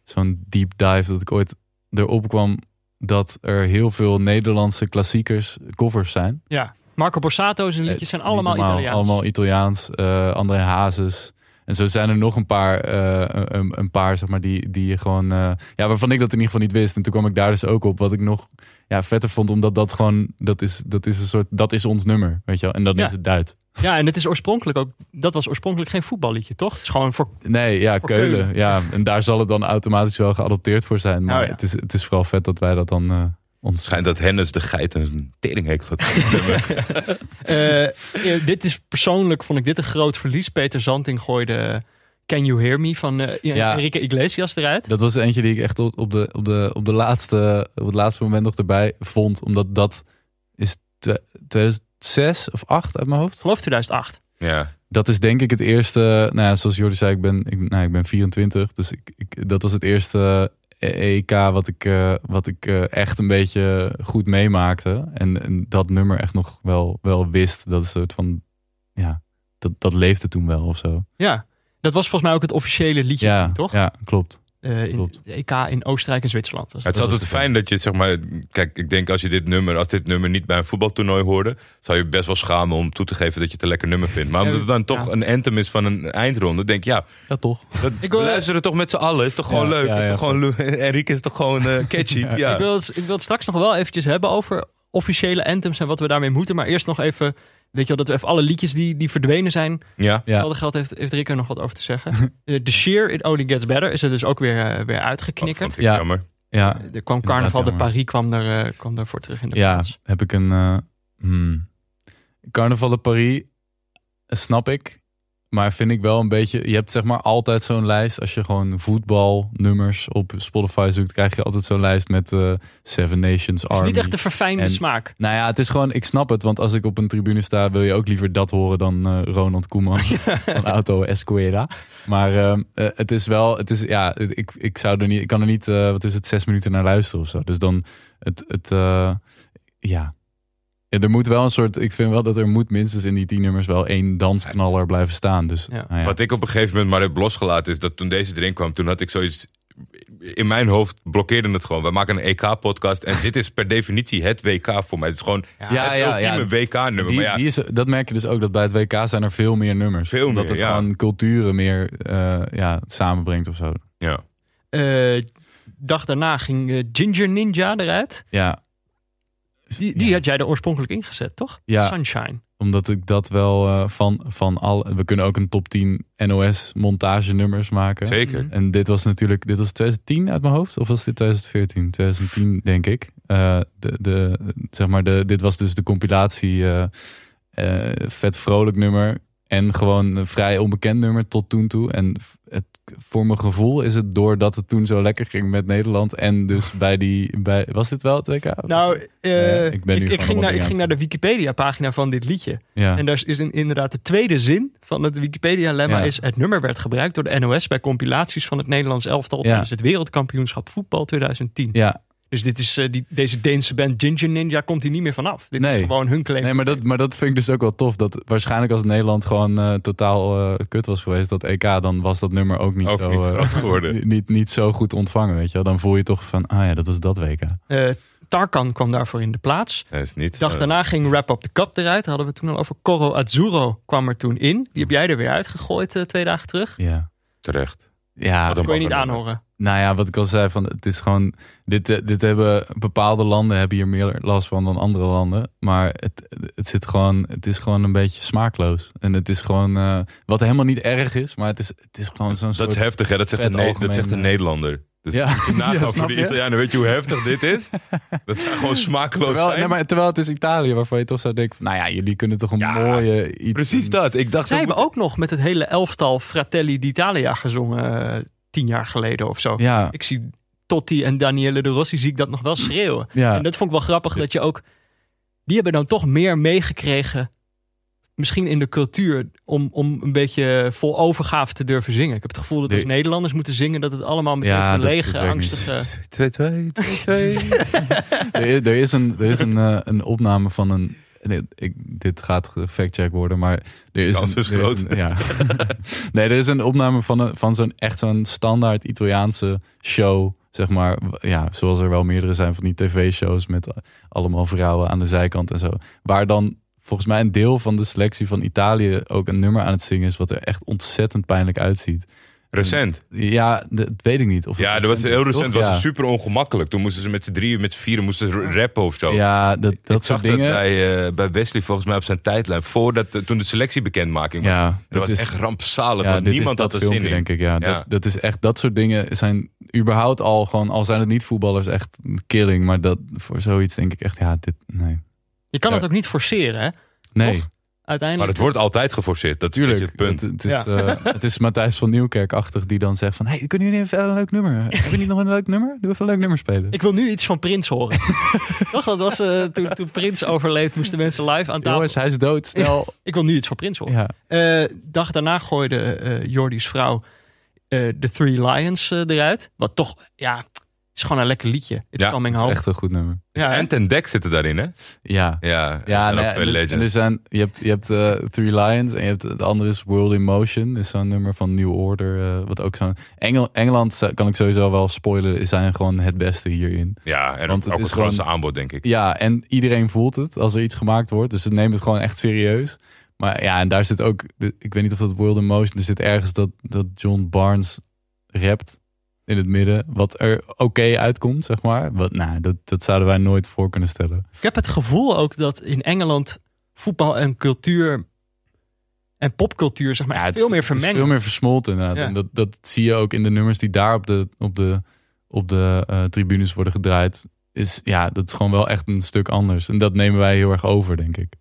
zo'n deep dive dat ik ooit erop kwam dat er heel veel Nederlandse klassiekers covers zijn. Ja. Marco Borsato zijn liedjes zijn allemaal normaal, Italiaans. Allemaal Italiaans. eh André Hazes. En zo zijn er nog een paar, eh, een, een paar zeg maar, die, die je gewoon... eh, ja, waarvan ik dat in ieder geval niet wist. En toen kwam ik daar dus ook op. Wat ik nog ja, vetter vond, omdat dat gewoon... Dat is, dat is een soort... Dat is ons nummer, weet je wel. En dat Ja. is het Duits. Ja, en het is oorspronkelijk ook. Dat was oorspronkelijk geen voetballiedje, toch? Het is gewoon voor. Nee, ja, Voor Keulen. Keulen. Ja, en daar zal het dan automatisch wel geadopteerd voor zijn. Maar Oh, ja. het, is, het is vooral vet dat wij dat dan eh ons... Het schijnt dat Hennis de geit een tering heeft gehad. [LAUGHS] Eh, eh, dit is persoonlijk, vond ik dit een groot verlies. Peter Zanting gooide Can You Hear Me van eh Ja. Enrique Iglesias eruit. Dat was eentje die ik echt op de, op de, op de laatste, op het laatste moment nog erbij vond. Omdat dat is twe- 2006 of 8 uit mijn hoofd. Ik geloof 2008. ja. Dat is denk ik het eerste, nou ja, zoals Jordi zei, ik ben, ik, nou, ik ben 24. Dus ik, ik, dat was het eerste EK wat ik, eh, wat ik eh, echt een beetje goed meemaakte. En, en dat nummer echt nog wel, wel wist. Dat is een soort van, ja, dat, dat leefde toen wel of zo. Ja, dat was volgens mij ook het officiële liedje, Ja, toch? ja klopt. Eh, in klopt. de EK in Oostenrijk en Zwitserland. Het is altijd fijn dat je, zeg maar, kijk, ik denk als je dit nummer, als dit nummer niet bij een voetbaltoernooi hoorde, zou je best wel schamen om toe te geven dat je het een lekker nummer vindt. Maar omdat het dan toch Ja. een anthem is van een eindronde, denk ja, Ja, toch? dat, Ik we wil- luisteren toch met z'n allen, is toch gewoon Ja, leuk, ja, is ja. toch gewoon? [LAUGHS] Enrique is toch gewoon catchy, ja. Ik, wil het, ik wil het straks nog wel eventjes hebben over officiële anthems en wat we daarmee moeten. Maar eerst nog even, weet je wel, dat we even alle liedjes die, die verdwenen zijn. Ja, Ja. Hetzelfde geld heeft, heeft Rick er nog wat over te zeggen. [LAUGHS] Eh, The Sheer, It Only Gets Better, is er dus ook weer, eh, weer dat uitgeknikkerd. Ja. jammer. Ja, Er kwam Carnaval de. Paris kwam, er, eh, kwam daarvoor terug in de Ja, plaats. heb ik een. eh, hmm. Carnaval de Paris, eh, snap ik. Maar vind ik wel een beetje. Je hebt zeg maar altijd zo'n lijst. Als je gewoon voetbalnummers op Spotify zoekt, krijg je altijd zo'n lijst met eh, Seven Nations Het is Army. niet echt de verfijnde En- smaak. Nou ja, het is gewoon. Ik snap het, want als ik op een tribune sta, wil je ook liever dat horen dan eh, Ronald Koeman [LAUGHS] van Auto Escuela. Maar ehm, eh, het is wel. Het is ja. Ik, ik zou er niet. Ik kan er niet. wat is het? Zes minuten naar luisteren of zo. Dus dan het. het ja. Ja, er moet wel een soort. Ik vind wel dat er moet minstens in die tien nummers wel één dansknaller blijven staan. Dus Ja. nou ja. Wat ik op een gegeven moment maar heb losgelaten is dat toen deze erin kwam, toen had ik zoiets. In mijn hoofd blokkeerde het gewoon. We maken een EK-podcast en dit is per definitie het WK voor mij. Het is gewoon Ja, Ja, het ja, ja. ultieme WK-nummer. Die, Maar ja, die is, dat merk je dus ook dat bij het WK zijn er veel meer nummers. Veel omdat meer, het ja. gewoon culturen meer eh, ja, samenbrengt of zo. ja. Eh, dag daarna ging eh, Ginger Ninja eruit. Ja, Die, die Ja. had jij er oorspronkelijk ingezet, toch? Ja. Sunshine. Omdat ik dat wel eh, van, van al. We kunnen ook een top 10 NOS montagenummers maken. zeker. Mhm. En dit was natuurlijk. Dit was 2010 uit mijn hoofd? Of was dit 2014? 2010, denk ik. Eh, de, de, zeg maar de, dit was dus de compilatie. eh, eh, vet vrolijk nummer. En gewoon een vrij onbekend nummer tot toen toe. En het, voor mijn gevoel is het doordat het toen zo lekker ging met Nederland. En dus [LAUGHS] bij die. Bij, was dit wel het WK? Nou, eh, ik ben nu ik, ging naar, ik ging naar de Wikipedia-pagina van dit liedje. Ja. En daar is in, inderdaad de tweede zin van het Wikipedia-lemma Ja. is... Het nummer werd gebruikt door de NOS bij compilaties van het Nederlands elftal... Ja. tijdens het wereldkampioenschap voetbal 2010. ja, Dus dit is, eh, die, deze Deense band Ginger Ninja komt hier niet meer vanaf. Dit is Nee. gewoon hun claim. Nee, maar dat, maar dat vind ik dus ook wel tof. Dat waarschijnlijk als Nederland gewoon eh, totaal eh, kut was geweest, dat EK, dan was dat nummer ook niet, Ook zo, niet eh, groot geworden. [LAUGHS] niet, niet zo goed ontvangen, weet je wel. Dan voel je toch van, ah ja, dat was dat WK. Eh, Tarkan kwam daarvoor in de plaats. Dat is niet. De dag daarna ging Wrap Up the Cup eruit. Daar hadden we het toen al over. Coro Azzurro kwam er toen in. Die heb jij er weer uitgegooid eh, twee dagen terug. Ja. terecht. Ja, een Kon je niet aanhoren. nou ja, wat ik al zei, van, het is gewoon, dit, eh, dit hebben, bepaalde landen hebben hier meer last van dan andere landen. Maar het, het, zit gewoon, het is gewoon een beetje smaakloos. En het is gewoon, eh, wat helemaal niet erg is, maar het is, het is gewoon zo'n Dat soort... is heftig, hè? Dat zegt, een, dat zegt een eh, Nederlander. Dus Ja. [LAUGHS] ja. nagaan Ja, voor de? Italianen. Weet je hoe heftig dit is? Dat zijn gewoon [LAUGHS] smakeloos Terwijl, zijn. nee, maar, terwijl het is Italië, waarvan je toch zou denken: van, nou ja, jullie kunnen toch een Ja, mooie iets. Precies dat. Ik dacht Zij hebben ook nog met het hele elftal Fratelli d'Italia gezongen. eh, tien jaar geleden of zo. Ja, Ik zie Totti en Daniele de Rossi zie ik dat nog wel schreeuwen. ja. En dat vond ik wel grappig dat je ook... Die hebben dan toch meer meegekregen... Misschien in de cultuur om, om een beetje vol overgave te durven zingen. Ik heb het gevoel dat als De- Nederlanders moeten zingen... dat het allemaal met Ja, lege, angstige... 2-2, 2-2. [LAUGHS] er, is- er is een, er is een, eh, een opname van een. nee, Ik, dit gaat fact-check worden, maar er is, Kans een, is er groot. een- ja. [LAUGHS] nee, er is een opname van, een, van zo'n echt zo'n standaard Italiaanse show. Zeg maar, ja, zoals er wel meerdere zijn van die tv-shows met allemaal vrouwen aan de zijkant en zo. Waar dan volgens mij een deel van de selectie van Italië ook een nummer aan het zingen is wat er echt ontzettend pijnlijk uitziet. Recent. Ja, dat weet ik niet. Of Ja, dat was heel recent. was ja. super ongemakkelijk. Toen moesten ze met z'n drieën, met z'n vieren, moesten ze rappen of zo. Ja, dat, dat zag soort dingen. dat bij, eh, bij Wesley volgens mij op zijn tijdlijn. Voordat, toen de selectiebekendmaking was. Ja, dat, dat was is- echt rampzalig. Ja, want niemand dat had er zin in. denk ik. Ja, Ja. Dat, dat is echt, dat soort dingen zijn überhaupt al gewoon, al zijn het niet voetballers, echt een killing. Maar dat, voor zoiets denk ik echt, ja, dit, nee. Je kan Ja. het ook niet forceren, hè? Nee, Toch? Uiteindelijk. Maar het wordt altijd geforceerd. Dat is een beetje tuurlijk. het punt. Het, het is, eh, [LAUGHS] het is Matthijs van Nieuwkerk-achtig die dan zegt van, hey, kunnen jullie even een leuk nummer? [LAUGHS] Hebben jullie nog een leuk nummer? Doe even een leuk nummer spelen. Ik wil nu iets van Prins horen. [LAUGHS] Toch? Dat was eh, toen, toen Prins overleed, moesten mensen live aan tafel. Jongens, hij is dood, snel. Ik wil nu iets van Prins horen. Ja, Eh, dag daarna gooide eh Jordi's vrouw eh The Three Lions eruit. Wat toch, ja, is gewoon een lekker liedje. It's Ja, coming dat is home. echt een goed nummer. Ja, en Dex zitten daarin, hè? Ja. Ja, er Ja, zijn nee, ook twee en- legends. en er zijn, je hebt, je hebt eh, Three Lions en je hebt, het andere is World in Motion. is zo'n nummer van New Order. eh, wat ook zo'n Engel, Engeland kan ik sowieso wel spoilen, zijn gewoon het beste hierin. ja, en want ook het het is grootste gewoon- aanbod, denk ik. Ja, en iedereen voelt het als er iets gemaakt wordt. Dus ze nemen het gewoon echt serieus. Maar ja, en daar zit ook, ik weet niet of dat World in Motion, er zit ergens dat, dat John Barnes rapt in het midden. Wat er oké uitkomt, zeg maar. Wat, nou, dat, dat zouden wij nooit voor kunnen stellen. Ik heb het gevoel ook dat in Engeland voetbal en cultuur en popcultuur zeg maar, het, veel meer vermengen. veel meer versmolten inderdaad. Ja. En dat, dat zie je ook in de nummers die daar op de, op de, op de eh, tribunes worden gedraaid. Is, ja, dat is gewoon wel echt een stuk anders. En dat nemen wij heel erg over, denk ik.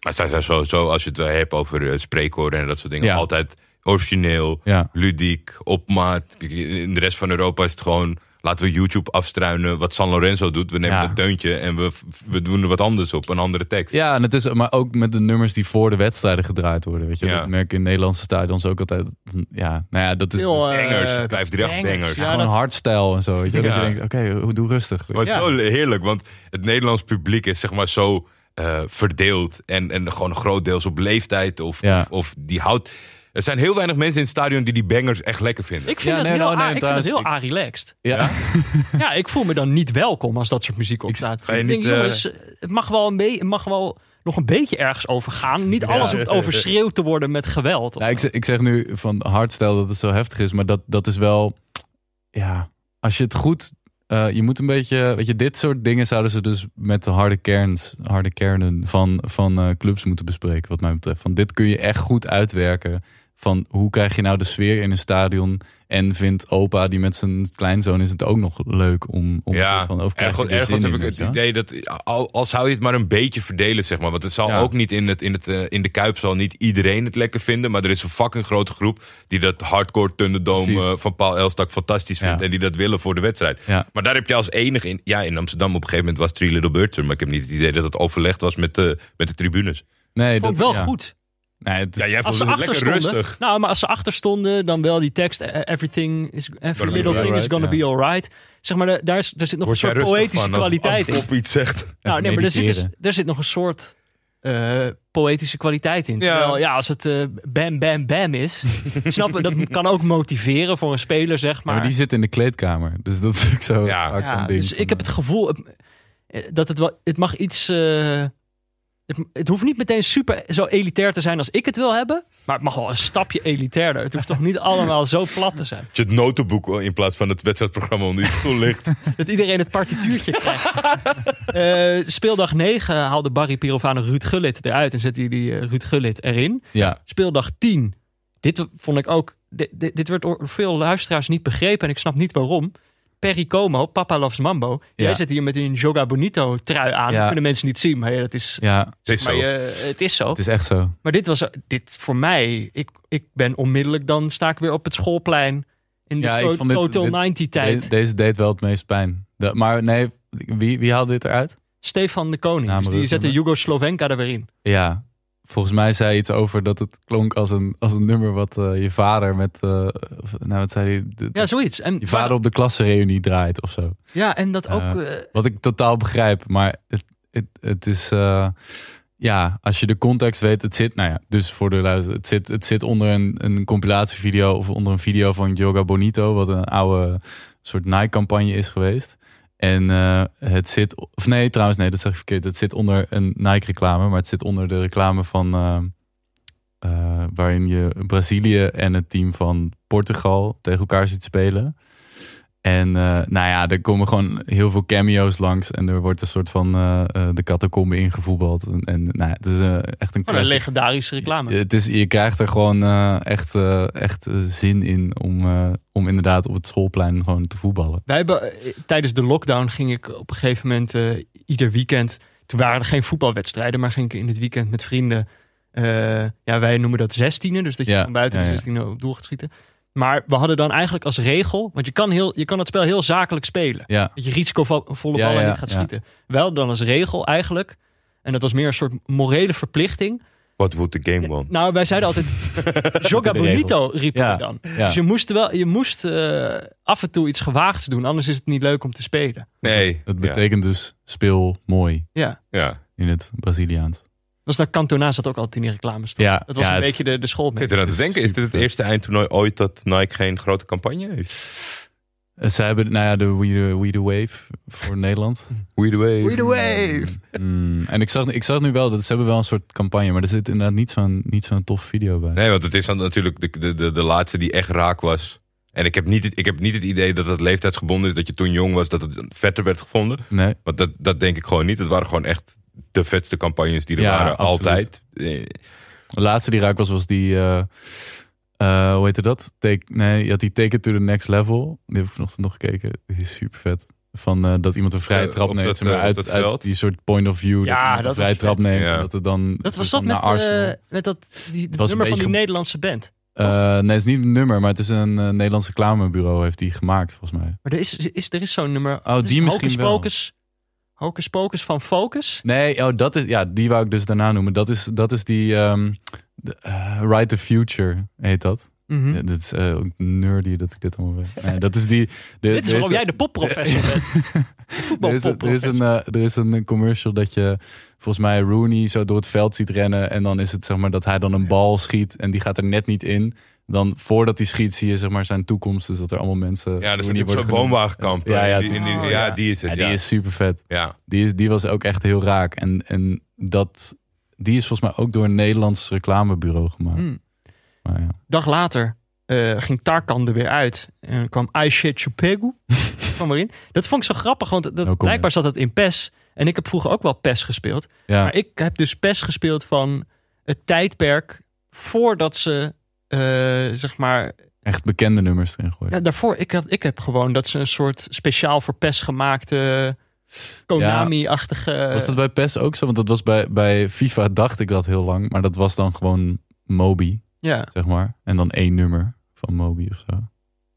Maar zij zijn sowieso, als je het hebt over eh, spreekwoorden en dat soort dingen, Ja. altijd origineel, Ja, ludiek, op maat. Kijk, In de rest van Europa is het gewoon, laten we YouTube afstruinen wat San Lorenzo doet. We nemen Ja. een deuntje en we, we doen er wat anders op, een andere tekst. ja en het is, maar ook met de nummers die voor de wedstrijden gedraaid worden. Weet je, Ja. dat merk ik in Nederlandse stadions ook altijd. Ja, nou ja, dat is Veel, dus eh, Bangers, 538 bangers. Ja, gewoon dat- hardstyle en zo. Weet je, dat Ja. je denkt, oké, doe rustig. Maar het is zo heerlijk, want het Nederlands publiek is zeg maar zo eh, verdeeld. En, en gewoon grootdeels op leeftijd. Of, Ja. of, of die houdt. Er zijn heel weinig mensen in het stadion die die bangers echt lekker vinden. Ik vind Ja, het nee, heel, nou, nee, a- ik vind het trouwens, heel ik- a-relaxed. Ja. [LAUGHS] Ja, ik voel me dan niet welkom als dat soort muziek opstaat. je ik denk, niet, eh, jongens, het mag wel, een be- het mag wel nog een beetje ergens over gaan. Niet alles hoeft overschreeuwd [LAUGHS] te worden met geweld. Nou, ik, zeg, ik zeg nu van hardstyle dat het zo heftig is, maar dat, dat is wel, ja, als je het goed, eh, je moet een beetje, weet je, dit soort dingen zouden ze dus met de harde kerns, harde kernen van, van eh, clubs moeten bespreken, wat mij betreft. Van dit kun je echt goed uitwerken. Van hoe krijg je nou de sfeer in een stadion en vindt opa die met zijn kleinzoon is het ook nog leuk om, om Ja, van, of krijg je ergens, er ergens heb in, ik het idee dat al, al zou je het maar een beetje verdelen, zeg maar. Want het zal Ja. ook niet in, het, in, het, eh, in de Kuip zal niet iedereen het lekker vinden. Maar er is een fucking grote groep die dat hardcore Thunderdome Precies. eh, van Paul Elstak fantastisch vindt. Ja. En die dat willen voor de wedstrijd. Ja. Maar daar heb je als enige in. Ja, in Amsterdam op een gegeven moment was Three Little Birds er. Maar ik heb niet het idee dat het overlegd was met de, met de tribunes. Nee, vond dat wel ja. goed. Nee, het is- Ja, jij Als vond ze het lekker rustig. nou, maar als ze achter stonden, dan wel die tekst: eh, Everything is, every little thing is alright, gonna be alright. Zeg maar, daar, is, daar zit nog Word een soort poëtische van als- kwaliteit als in. Bob iets zegt. Nou, nee, maar er zit, dus, er zit nog een soort eh, poëtische kwaliteit in. Ja. Terwijl, ja, als het eh, bam, bam, bam is, [LAUGHS] snap je, dat kan ook motiveren voor een speler, zeg Ja, maar. maar die zit in de kleedkamer. Dus dat is ook zo Ja. Ja, ding. dus ik heb eh, het gevoel eh, dat het wel, het mag iets. eh, het, het hoeft niet meteen super zo elitair te zijn als ik het wil hebben, maar het mag wel een stapje elitairder. Het hoeft toch niet allemaal zo plat te zijn. Dat je het notenboek in plaats van het wedstrijdprogramma onder je stoel ligt. [LAUGHS] Dat iedereen het partituurtje krijgt. [LAUGHS] Eh, speeldag 9 haalde Barry Pirovano Ruud Gullit eruit en zette hij die eh, Ruud Gullit erin. Ja, Speeldag 10. Dit vond ik ook. Dit, dit, dit werd door veel luisteraars niet begrepen en ik snap niet waarom. Perry Como, Papa Loves Mambo. Jij zit hier met een Joga Bonito trui aan. Ja. Dat kunnen mensen niet zien, maar ja, dat is. ja, Het is Maar je, het is zo. het is echt zo. Maar dit was dit voor mij. Ik, ik ben onmiddellijk dan sta ik weer op het schoolplein in de Ja, ik to- vond dit- Total dit- 90 tijd. De- deze deed wel het meest pijn. De- maar nee, wie, wie haalde dit eruit? Stefan de Koning. Dus die zette Jugo-Slovenka er weer in. Ja, volgens mij zei iets over dat het klonk als een, als een nummer wat eh, je vader met, of- nou wat zei hij, De- Ja, zoiets. En, je vader op de klassenreunie draait of zo. ja, en dat ook. Eh, eh, Wat ik totaal begrijp, maar het, het, het is, ja, als je de context weet, het zit, nou ja, dus voor de luister, het zit, het zit onder een, een compilatievideo of onder een video van Yoga Bonito, wat een oude soort Nike-campagne is geweest. En eh, het zit, of nee, trouwens, nee, dat zeg ik verkeerd. Het zit onder een Nike-reclame, maar het zit onder de reclame van. eh, eh, waarin je Brazilië en het team van Portugal tegen elkaar ziet spelen. En eh, nou ja, er komen gewoon heel veel cameo's langs. En er wordt een soort van eh, eh, de catacombe ingevoetbald. En, en nou ja, het is echt een Gewoon een legendarische reclame. Het is, je krijgt er gewoon echt, echt zin in om, om inderdaad op het schoolplein gewoon te voetballen. Wij hebben, tijdens de lockdown ging ik op een gegeven moment ieder weekend. Toen waren er geen voetbalwedstrijden, maar ging ik in het weekend met vrienden. ja, wij noemen dat zestienen, dus dat je Ja, van buiten de ja. zestienen op doel gaat schieten. Maar we hadden dan eigenlijk als regel, want je kan, heel, je kan het spel heel zakelijk spelen. Ja, Dat je risicovolle ballen ja, niet gaat ja. schieten. Wel dan als regel eigenlijk. En dat was meer een soort morele verplichting. What would the game want? Nou, wij zeiden altijd, [LAUGHS] Joga Bonito riepen Ja, we dan. ja. Dus je moest, wel, je moest eh, af en toe iets gewaagds doen, anders is het niet leuk om te spelen. Nee. het betekent dus speel mooi Ja. ja. in het Braziliaans. Dat is naar Cantona zat ook altijd in die reclames. toch? Ja, dat was ja, een het- beetje de, de zit er aan te denken, is dit het eerste eindtoernooi ooit dat Nike geen grote campagne heeft? Ze hebben nou ja, de We the, We the Wave voor Nederland. [LAUGHS] We the wave. Mm, en ik zag, ik zag nu wel dat ze hebben wel een soort campagne, maar er zit inderdaad niet zo'n niet zo'n tof video bij. Nee, want het is dan natuurlijk de, de, de, de laatste die echt raak was. En ik heb, niet het, ik heb niet het idee dat het leeftijdsgebonden is, dat je toen jong was, dat het vetter werd gevonden. Nee, Want dat, dat denk ik gewoon niet. Het waren gewoon echt de vetste campagnes die er Ja, waren, absoluut. altijd. De laatste die raak was, was die, eh, eh, hoe heette dat? Take, nee, je had die Take It to the Next Level. Die heb ik vanochtend nog gekeken. Die is super vet. Van eh, dat iemand een vrije trap neemt, dat, uit, dat uit die soort point of view. Ja, dat dat een vrije trap vet. neemt. Ja. Dat er dan Dat was dat met, eh, met dat die, het was een nummer van die Nederlandse band. Eh, nee, het is niet een nummer, maar het is een uh, Nederlands reclamebureau heeft die gemaakt, volgens mij. Maar er is, is, er is zo'n nummer. Oh, die misschien Hocus wel. Hocus Pocus van Focus. Nee, oh, dat is, ja, die wou ik dus daarna noemen. Dat is, dat is die ehm de, eh, Right the Future, heet dat. Mhm. Ja, dit is eh, ook nerdy dat ik dit allemaal weet. Nee, dat is die... De, Dit is waarom jij de popprofessor bent. [LAUGHS] Er is, er, is een, eh, er is een commercial dat je volgens mij Rooney zo door het veld ziet rennen. En dan is het zeg maar dat hij dan een bal schiet en die gaat er net niet in. Dan voordat hij schiet zie je zeg maar zijn toekomst. Dus dat er allemaal mensen... Ja, dat natuurlijk worden zo'n woonwagenkamp. Ja, ja, Die- die- oh, ja, ja. die is het. Ja, Ja, die is super vet. ja. Die, is, die was ook echt heel raak. En, en dat, die is volgens mij ook door een Nederlands reclamebureau gemaakt. Hmm. Maar ja. dag later eh, ging Tarkan er weer uit. En kwam I Shit Chupegu [LAUGHS] kwam erin. Dat vond ik zo grappig, want dat, Welkom, blijkbaar zat het in PES. En ik heb vroeger ook wel PES gespeeld. Ja, Maar ik heb dus PES gespeeld van het tijdperk voordat ze, eh, zeg maar... echt bekende nummers erin gooien. Ja, daarvoor, ik, had, ik heb gewoon dat ze een soort speciaal voor PES gemaakte Konami-achtige... Was dat bij PES ook zo? Want dat was bij, bij FIFA dacht ik dat heel lang. Maar dat was dan gewoon Moby, Ja. zeg maar. En dan één nummer van Moby of zo.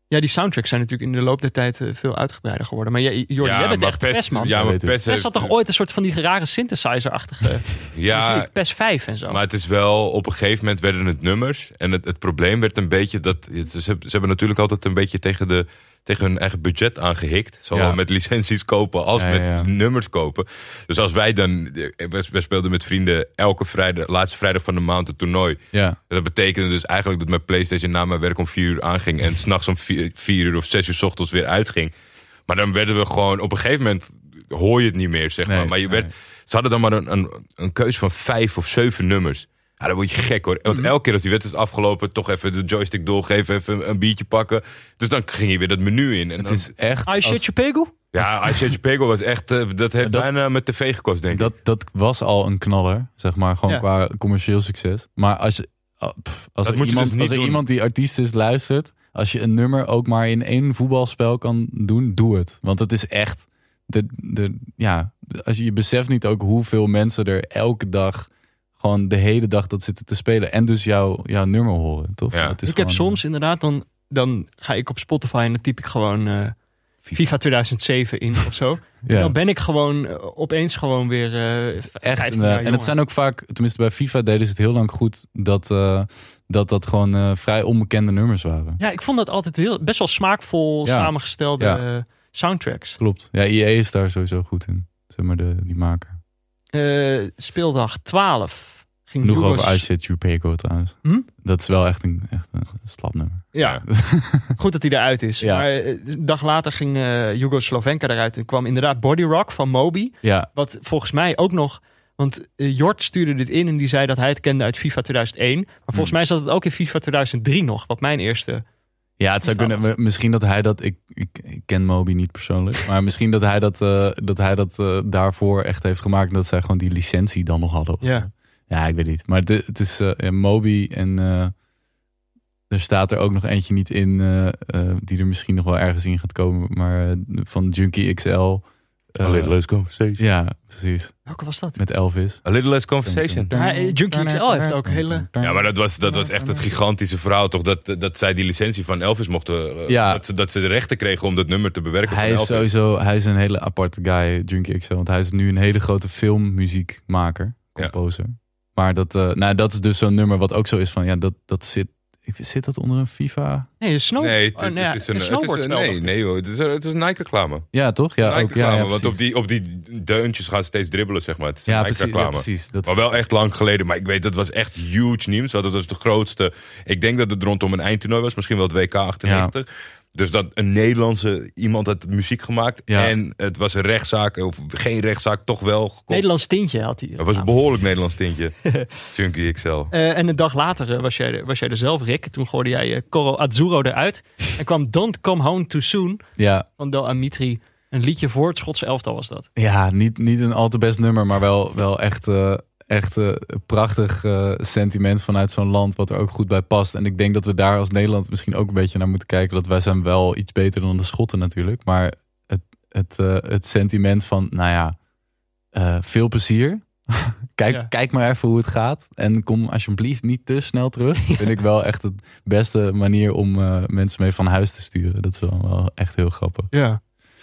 Ja, die soundtracks zijn natuurlijk in de loop der tijd eh, veel uitgebreider geworden. Maar jij, Jordi, jij bent maar echt PES, PES, man. Ja, maar. PES, PES heeft- had toch ooit een soort van die rare synthesizer-achtige [LAUGHS] Ja, muziek? PES 5 en zo. Maar het is wel, op een gegeven moment werden het nummers. En het, het probleem werd een beetje dat. Ze, ze hebben natuurlijk altijd een beetje tegen, de, tegen hun eigen budget aangehikt. Zowel Ja. met licenties kopen als Ja, met ja, nummers kopen. Dus als wij dan. We, speelden met vrienden elke vrijdag, laatste vrijdag van de maand een toernooi. Ja, dat betekende dus eigenlijk dat mijn PlayStation na mijn werk om vier uur aanging. En [LAUGHS] s'nachts om vier, vier uur of zes uur s ochtends weer uitging. Maar dan werden we gewoon. Op een gegeven moment hoor je het niet meer, zeg maar. Nee, maar je nee. werd, ze hadden dan maar een, een, een keus van vijf of zeven nummers. Ja, dan word je gek hoor. Mhm. Want elke keer als die wedstrijd is afgelopen, toch even de joystick doorgeven, even een biertje pakken. Dus dan ging je weer dat menu in. En het dan, is echt... I als- Shit Chupegu? ja, Ice Pego was echt, eh, dat heeft Dat- bijna met tv gekost, denk ik. dat, dat was al een knaller, zeg maar. Gewoon Ja. qua commercieel succes. Maar als je... ah, pff, Als Dat er, moet je iemand, dus als er iemand die artiest is luistert, als je een nummer ook maar in één voetbalspel kan doen, doe het. Want het is echt, de, de, ja, als je, je beseft niet ook hoeveel mensen er elke dag, gewoon de hele dag dat zitten te spelen en dus jouw, jouw nummer horen, toch? Ja. Het is Ik heb soms inderdaad, dan, dan ga ik op Spotify en dan typ ik gewoon eh, FIFA 2007 in of zo. [LAUGHS] En dan ben ik gewoon eh, opeens gewoon weer eh Echt, 15 een, jaar en het zijn ook vaak, tenminste bij FIFA deden ze het heel lang goed, dat eh, dat, dat gewoon eh, vrij onbekende nummers waren. Ja, ik vond dat altijd heel, best wel smaakvol Ja. samengestelde Ja. soundtracks. Klopt. Ja, EA is daar sowieso goed in. Zeg maar de, die maker. Eh, speeldag 12 ging Genoeg over You Pego trouwens. Hm? Dat is wel echt een, echt een slapnummer. Ja, [LAUGHS] goed dat hij eruit is. Ja. Maar eh, een dag later ging eh Jugo Slovenka eruit en kwam inderdaad Body Rock van Moby. Ja, Wat volgens mij ook nog. Want Jort stuurde dit in en die zei dat hij het kende uit FIFA 2001. Maar volgens Hmm. mij zat het ook in FIFA 2003 nog. Wat mijn eerste. Ja het zou kunnen. Misschien dat hij dat. Ik, ik, ik ken Moby niet persoonlijk. Maar misschien dat hij dat, eh, dat, hij dat eh, daarvoor echt heeft gemaakt. Dat zij gewoon die licentie dan nog hadden. Ja. ja ik weet niet. Maar het, het is ja, Moby en. er staat er ook nog eentje niet in. die er misschien nog wel ergens in gaat komen. Maar van Junkie XL. Eh, A little less conversation. ja, precies. Welke was dat? Met Elvis. A little less conversation. Maar, eh, Junkie XL heeft ook hele- Ja, maar dat was, dat was echt het gigantische verhaal, toch? Dat, dat zij die licentie van Elvis mochten. eh, Ja. Dat, ze, dat ze de rechten kregen om dat nummer te bewerken. Hij is sowieso hij is een hele aparte guy, Junkie XL. Want hij is nu een hele grote filmmuziekmaker, Ja. composer. Maar dat, eh, nou, dat is dus zo'n nummer wat ook zo is van... Ja, dat, dat zit, zit dat onder een FIFA? Nee, een snow. Nee, het, oh, nee, het is een, het is snowboardspel, een, dacht nee, ik. nee hoor. Het is, een- het is een Nike-reclame. Ja, toch? Ja, ook, ja, Nike-reclame, ja, want op die, op die deuntjes gaan ze steeds dribbelen, zeg maar. Het is een ja, precies, ja, Nike-reclame. precies. Dat, Maar wel echt lang geleden. Maar ik weet, dat was echt huge nieuws. Dat was de grootste. Ik denk dat het rondom een eindtoernooi was. Misschien wel het WK 98. Dus dat een Nederlandse iemand had muziek gemaakt. Ja. En het was een rechtszaak. Of geen rechtszaak, toch wel. gekomen. Nederlands tintje had hij. Het was een behoorlijk Nederlands tintje. [LAUGHS] Junkie XL. Eh, en een dag later eh, was, jij, er- was jij er zelf, Rick. Toen gooide jij eh, Coro Azzurro eruit. en kwam Don't Come Home Too Soon ja, van Del Amitri. Een liedje voor het Schotse elftal was dat. ja niet, niet een al te best nummer, maar wel, wel echt, eh, echt eh, een prachtig eh, sentiment vanuit zo'n land... wat er ook goed bij past. En ik denk dat we daar als Nederland misschien ook een beetje naar moeten kijken. Dat wij zijn wel iets beter dan de Schotten natuurlijk. Maar het, het, eh, het sentiment van, nou ja, eh, veel plezier. [LAUGHS] kijk, Ja. kijk maar even hoe het gaat. En kom alsjeblieft niet te snel terug. [LAUGHS] Vind ik wel echt de beste manier om eh, mensen mee van huis te sturen. Dat is wel, wel echt heel grappig. Ja.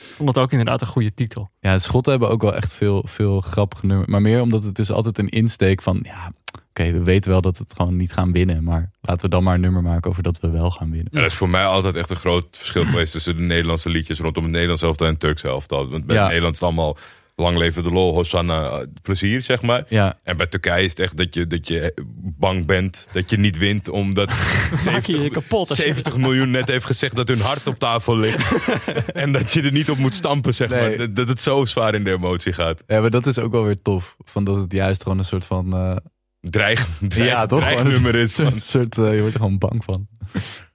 Ik vond dat ook inderdaad een goede titel. Ja, de Schotten hebben ook wel echt veel, veel grappige nummers. Maar meer omdat het is altijd een insteek van... Ja, oké, we weten wel dat we het gewoon niet gaan winnen. Maar laten we dan maar een nummer maken over dat we wel gaan winnen. Ja, dat is voor mij altijd echt een groot verschil geweest tussen de Nederlandse liedjes rondom het Nederlands elftal en het Turks elftal. Want bij Ja. het Nederlands is het allemaal lang leven de lol, Hosanna, eh, plezier, zeg maar. Ja, En bij Turkije is het echt dat je, dat je bang bent dat je niet wint, omdat [LAUGHS] Maak je je 70, kapot. als je- 70 miljoen net heeft gezegd dat hun hart op tafel ligt. [LAUGHS] en dat je er niet op moet stampen, zeg Nee. maar. Dat, het zo zwaar in de emotie gaat. ja, maar dat is ook wel weer tof. Van dat het juist gewoon een soort van... Dreig, dreig, ja, toch? Een is. soort, van- soort, eh, je wordt er gewoon bang van.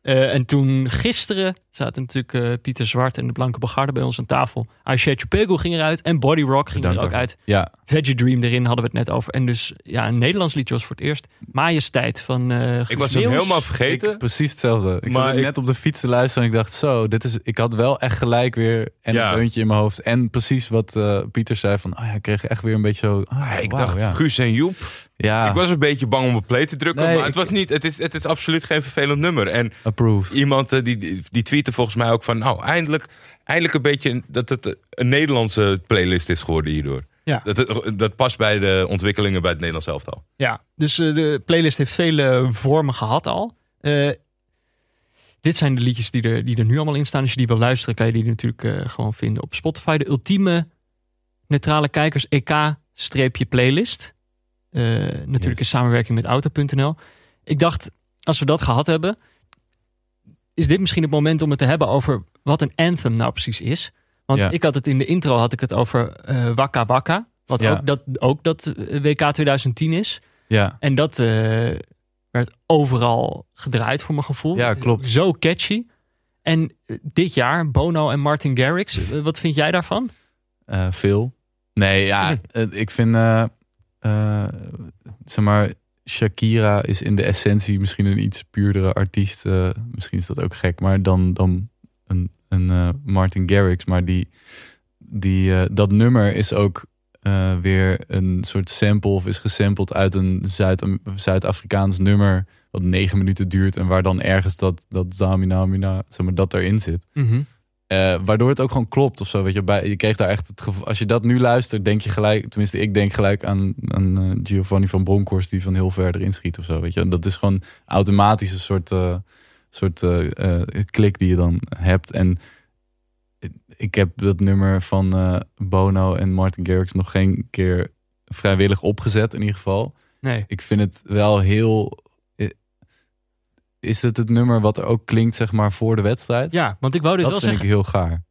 Eh, en toen gisteren zaten natuurlijk eh, Pieter Zwart en de Blanke Begarde bij ons aan tafel. I Shed Chupego ging eruit en Body Rock ging Bedankt er ook uit. Ja, Veggie Dream erin hadden we het net over. En dus ja, een Nederlands liedje was voor het eerst. Majesteit van eh Ik was hem helemaal vergeten. ik, precies hetzelfde. Ik Maar zat ik- net op de fiets te luisteren en ik dacht zo, dit is, ik had wel echt gelijk weer en Ja. een deuntje in mijn hoofd. En precies wat eh, Pieter zei van, ah ja, ik kreeg echt weer een beetje zo... Ah, ik dacht, ja. Guus en Joep. ja, Ik was een beetje bang om op play te drukken, Nee, maar het was niet. Het is, het is absoluut geen vervelend nummer. En approved. iemand eh, die, die, tweette volgens mij ook van, nou, eindelijk, eindelijk een beetje dat het een Nederlandse playlist is geworden hierdoor. Ja. Dat, dat past bij de ontwikkelingen bij het Nederlands elftal. Ja, dus eh, de playlist heeft vele vormen gehad al. Eh, dit zijn de liedjes die er, die er nu allemaal in staan. Als je die wil luisteren, kan je die natuurlijk gewoon vinden op Spotify. De ultieme neutrale kijkers EK-playlist. Natuurlijk Yes. in samenwerking met Auto.nl. Ik dacht, als we dat gehad hebben, is dit misschien het moment om het te hebben over wat een anthem nou precies is. Want Ja. ik had het in de intro had ik het over eh Waka Waka. Wat Ja. ook, dat, ook dat eh, WK 2010 is. Ja, En dat eh, werd overal gedraaid voor mijn gevoel. Ja, klopt. Zo catchy. En dit jaar, Bono en Martin Garrix. [LAUGHS] Wat vind jij daarvan? veel. Nee, ja, [LAUGHS] ik vind, eh, zeg maar, Shakira is in de essentie misschien een iets puurdere artiest. eh, misschien is dat ook gek, maar dan, dan een, een eh, Martin Garrix. Maar die, die, eh, dat nummer is ook weer een soort sample of is gesampled uit een Zuid- Zuid-Afrikaans nummer. Wat negen minuten duurt en waar dan ergens dat, dat Zamina, Mina, zeg maar, dat erin zit. Eh, waardoor het ook gewoon klopt of zo. Weet je, bij, je kreeg daar echt het gevoel. Als je dat nu luistert, denk je gelijk. Tenminste, ik denk gelijk aan, aan eh, Giovanni van Bronckhorst die van heel ver erin schiet of zo. Weet je, en dat is gewoon automatisch een soort, eh, soort klik die je dan hebt. En ik heb dat nummer van Bono en Martin Garrix nog geen keer vrijwillig opgezet in ieder geval. Nee. Ik vind het wel heel... eh, Is het het nummer wat er ook klinkt, zeg maar, voor de wedstrijd? Ja, want ik wou dus dat wel vind zeggen. ik heel gaar.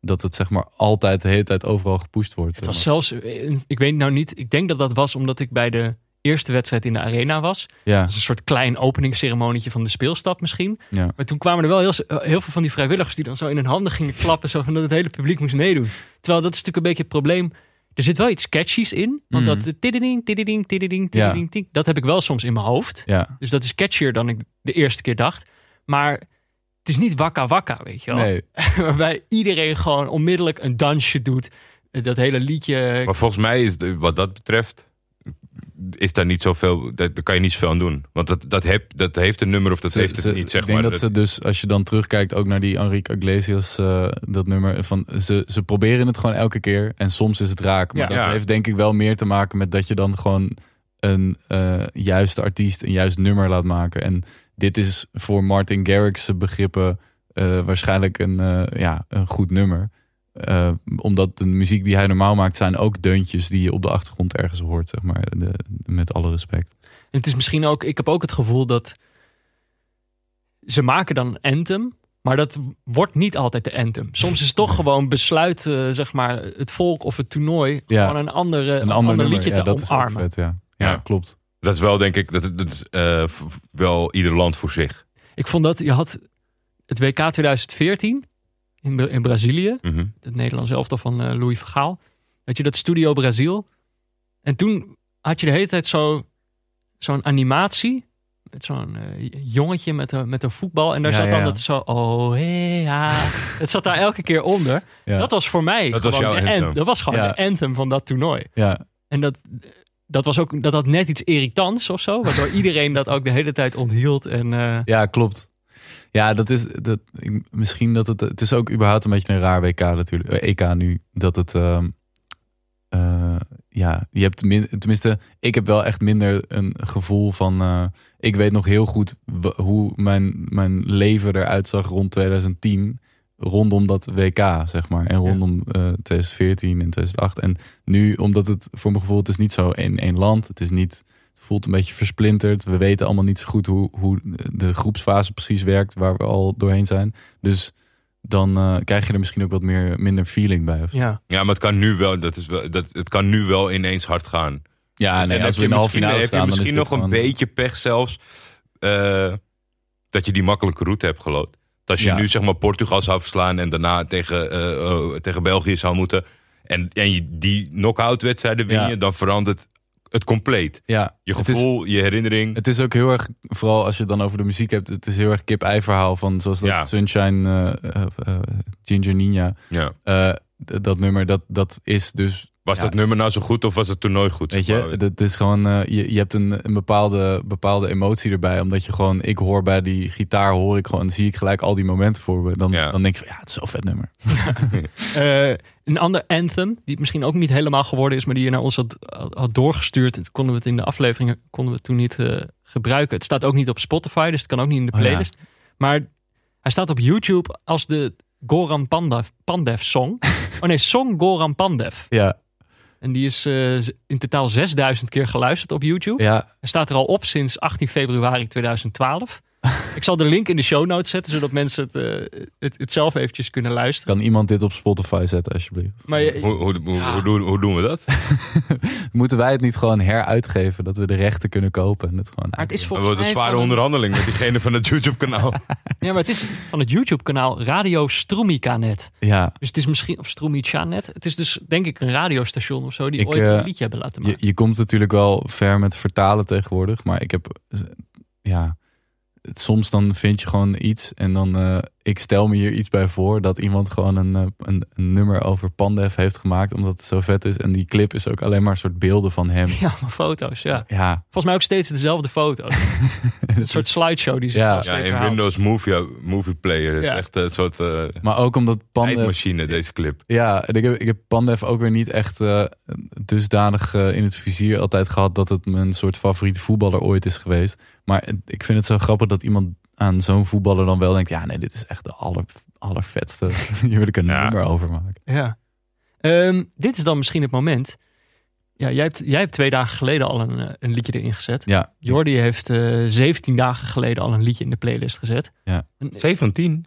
Dat het, zeg maar, altijd de hele tijd overal gepusht wordt. Het zeg was maar. zelfs, eh, ik weet nou niet, ik denk dat dat was omdat ik bij de eerste wedstrijd in de arena was. Ja, Dat is een soort klein openingsceremonietje van de speelstad misschien. ja. Maar toen kwamen er wel heel, heel veel van die vrijwilligers die dan zo in hun handen gingen klappen, zo van dat het hele publiek moest meedoen. Terwijl dat is natuurlijk een beetje het probleem. Er zit wel iets catchies in, want dat tididing, tididing, tididing, Ja. tididing, ting, dat heb ik wel soms in mijn hoofd. ja. Dus dat is catchier dan ik de eerste keer dacht. Maar het is niet wakka wakka, weet je wel. Nee, [LAUGHS] Waarbij iedereen gewoon onmiddellijk een dansje doet. Eh, Dat hele liedje. Maar volgens mij is de- wat dat betreft. Is daar niet zoveel. Daar, daar kan je niet zoveel aan doen. Want dat, dat, heb, dat heeft een nummer of dat Ze- heeft het ze- niet. Zeg ik denk maar. dat ze dus, als je dan terugkijkt ook naar die Enrique Iglesias, eh, dat nummer, van, ze, ze proberen het gewoon elke keer en soms is het raak. Maar Ja. dat Ja. heeft denk ik wel meer te maken met dat je dan gewoon een eh, juiste artiest een juist nummer laat maken. En dit is voor Martin Garrix begrippen eh, waarschijnlijk een, ja, een goed nummer. Eh, omdat de muziek die hij normaal maakt zijn ook deuntjes die je op de achtergrond ergens hoort, zeg maar. De, met alle respect. En het is misschien ook, ik heb ook het gevoel dat ze maken dan een anthem, maar dat wordt niet altijd de anthem. Soms is het toch gewoon besluit, eh, zeg maar, het volk of het toernooi Ja. gewoon een, andere, Een ander, nummer, liedje ja, te dat omarmen. vet, ja. Ja, Ja. klopt. Dat is wel, denk ik. Dat, dat is eh, wel ieder land voor zich. Ik vond dat je had het WK 2014 in, in Brazilië, Mhm. het Nederlands elftal van eh, Louis Vergaal. Had je dat Studio Brazil. En toen had je de hele tijd zo, zo'n animatie. Met zo'n eh, jongetje met een, met een voetbal. En daar Ja, zat dan ja. dat zo. Oh, hey, ja. [LAUGHS] Het zat daar elke keer onder. Ja. Dat was voor mij. Dat was jouw de anthem. an- Dat was gewoon de anthem van dat toernooi. Ja, En dat, dat, was ook, dat had net iets irritants of zo. Waardoor [LAUGHS] iedereen dat ook de hele tijd onthield. En eh, ja klopt. Ja, dat is dat, ik- misschien dat het. Het is ook überhaupt een beetje een raar WK natuurlijk. eh, EK nu. Dat het. ehm, eh, ja, je hebt min, tenminste, ik heb wel echt minder een gevoel van. eh, ik weet nog heel goed hoe mijn, mijn leven eruit zag rond 2010. Rondom dat WK, zeg maar. En rondom eh, 2014 en 2008. En nu, omdat het voor mijn gevoel, het is niet zo in één land. Het is niet. Voelt een beetje versplinterd. We weten allemaal niet zo goed hoe, hoe de groepsfase precies werkt, waar we al doorheen zijn. Dus dan eh, krijg je er misschien ook wat meer, minder feeling bij. ja. Ja, maar het kan nu wel. Dat is wel dat, het kan nu wel ineens hard gaan. Ja, nee, en als heb we je in de halve misschien, finale heb je misschien nog een gewoon- beetje pech zelfs. eh, dat je die makkelijke route hebt gelood. Als je Ja. nu zeg maar Portugal zou verslaan en daarna tegen, eh, tegen België zou moeten. En, en je die knock-out wedstrijden win Ja. je, dan verandert het compleet. Ja, Je is- gevoel, je herinnering. Het is ook heel erg, vooral als je het dan over de muziek hebt, het is heel erg kip-ei verhaal van zoals dat Ja. Sunshine, eh, eh, eh, Ginger Ninja. ja. Dat nummer, dat, dat is dus, Was Ja. dat nummer nou zo goed of was het toernooi goed? weet je, dat is gewoon, eh, je, je hebt een, een bepaalde, bepaalde emotie erbij. Omdat je gewoon, ik hoor bij die gitaar, hoor ik gewoon, zie ik gelijk al die momenten voor me. Dan, Ja. dan denk ik van, ja, het is zo'n vet nummer. [LAUGHS] Eh, een ander anthem, die misschien ook niet helemaal geworden is, maar die je naar ons had, had doorgestuurd. En konden we het in de afleveringen konden we het toen niet eh, gebruiken. Het staat ook niet op Spotify, dus het kan ook niet in de Oh ja. playlist. Maar hij staat op YouTube als de Goran Pandev, Pandev song. [LAUGHS] oh nee, song Goran Pandev. Ja, En die is eh, in totaal 6000 keer geluisterd op YouTube. ja, Hij staat er al op sinds 18 februari 2012. [LAUGHS] Ik zal de link in de show notes zetten, zodat mensen het, eh, het, het zelf eventjes kunnen luisteren. kan iemand dit op Spotify zetten alsjeblieft? Maar je- hoe, hoe, hoe, Ja. hoe, doen, hoe doen we dat? [LAUGHS] Moeten wij het niet gewoon heruitgeven, dat we de rechten kunnen kopen? En het gewoon maar het is volgens wordt een zware van onderhandeling met diegene van het YouTube-kanaal. [LAUGHS] Ja, maar het is van het YouTube-kanaal Radio Strumica-net. Ja, Dus het is misschien, of Strumica-net. Het is dus denk ik een radiostation of zo die Ik, ooit eh, een liedje hebben laten je, maken. je komt natuurlijk wel ver met vertalen tegenwoordig. Maar ik heb, eh, ja, soms dan vind je gewoon iets. En dan, eh, ik stel me hier iets bij voor dat iemand gewoon een, eh, een, een nummer over Pandef heeft gemaakt. Omdat het zo vet is. En die clip is ook alleen maar een soort beelden van hem. Ja, maar foto's, ja. Ja, Volgens mij ook steeds dezelfde foto's. [LAUGHS] een soort slideshow die zich Ja. ja, in herhaalt. Windows Movie, movie Player. Het Ja. is echt een soort eh maar ook omdat Pandef... deze clip. Ja, en ik heb, ik heb Pandef ook weer niet echt eh, dusdanig in het vizier altijd gehad dat het mijn soort favoriete voetballer ooit is geweest. Maar ik vind het zo grappig dat iemand aan zo'n voetballer dan wel denkt, ja nee, dit is echt de aller, allervetste. [LAUGHS] Hier wil ik een Ja. nummer over maken. Ja. Ehm, dit is dan misschien het moment. Ja, jij hebt, jij hebt twee dagen geleden al een, eh, een liedje erin gezet. Ja, Jordi heeft eh 17 dagen geleden al een liedje in de playlist gezet. Ja. En, 17?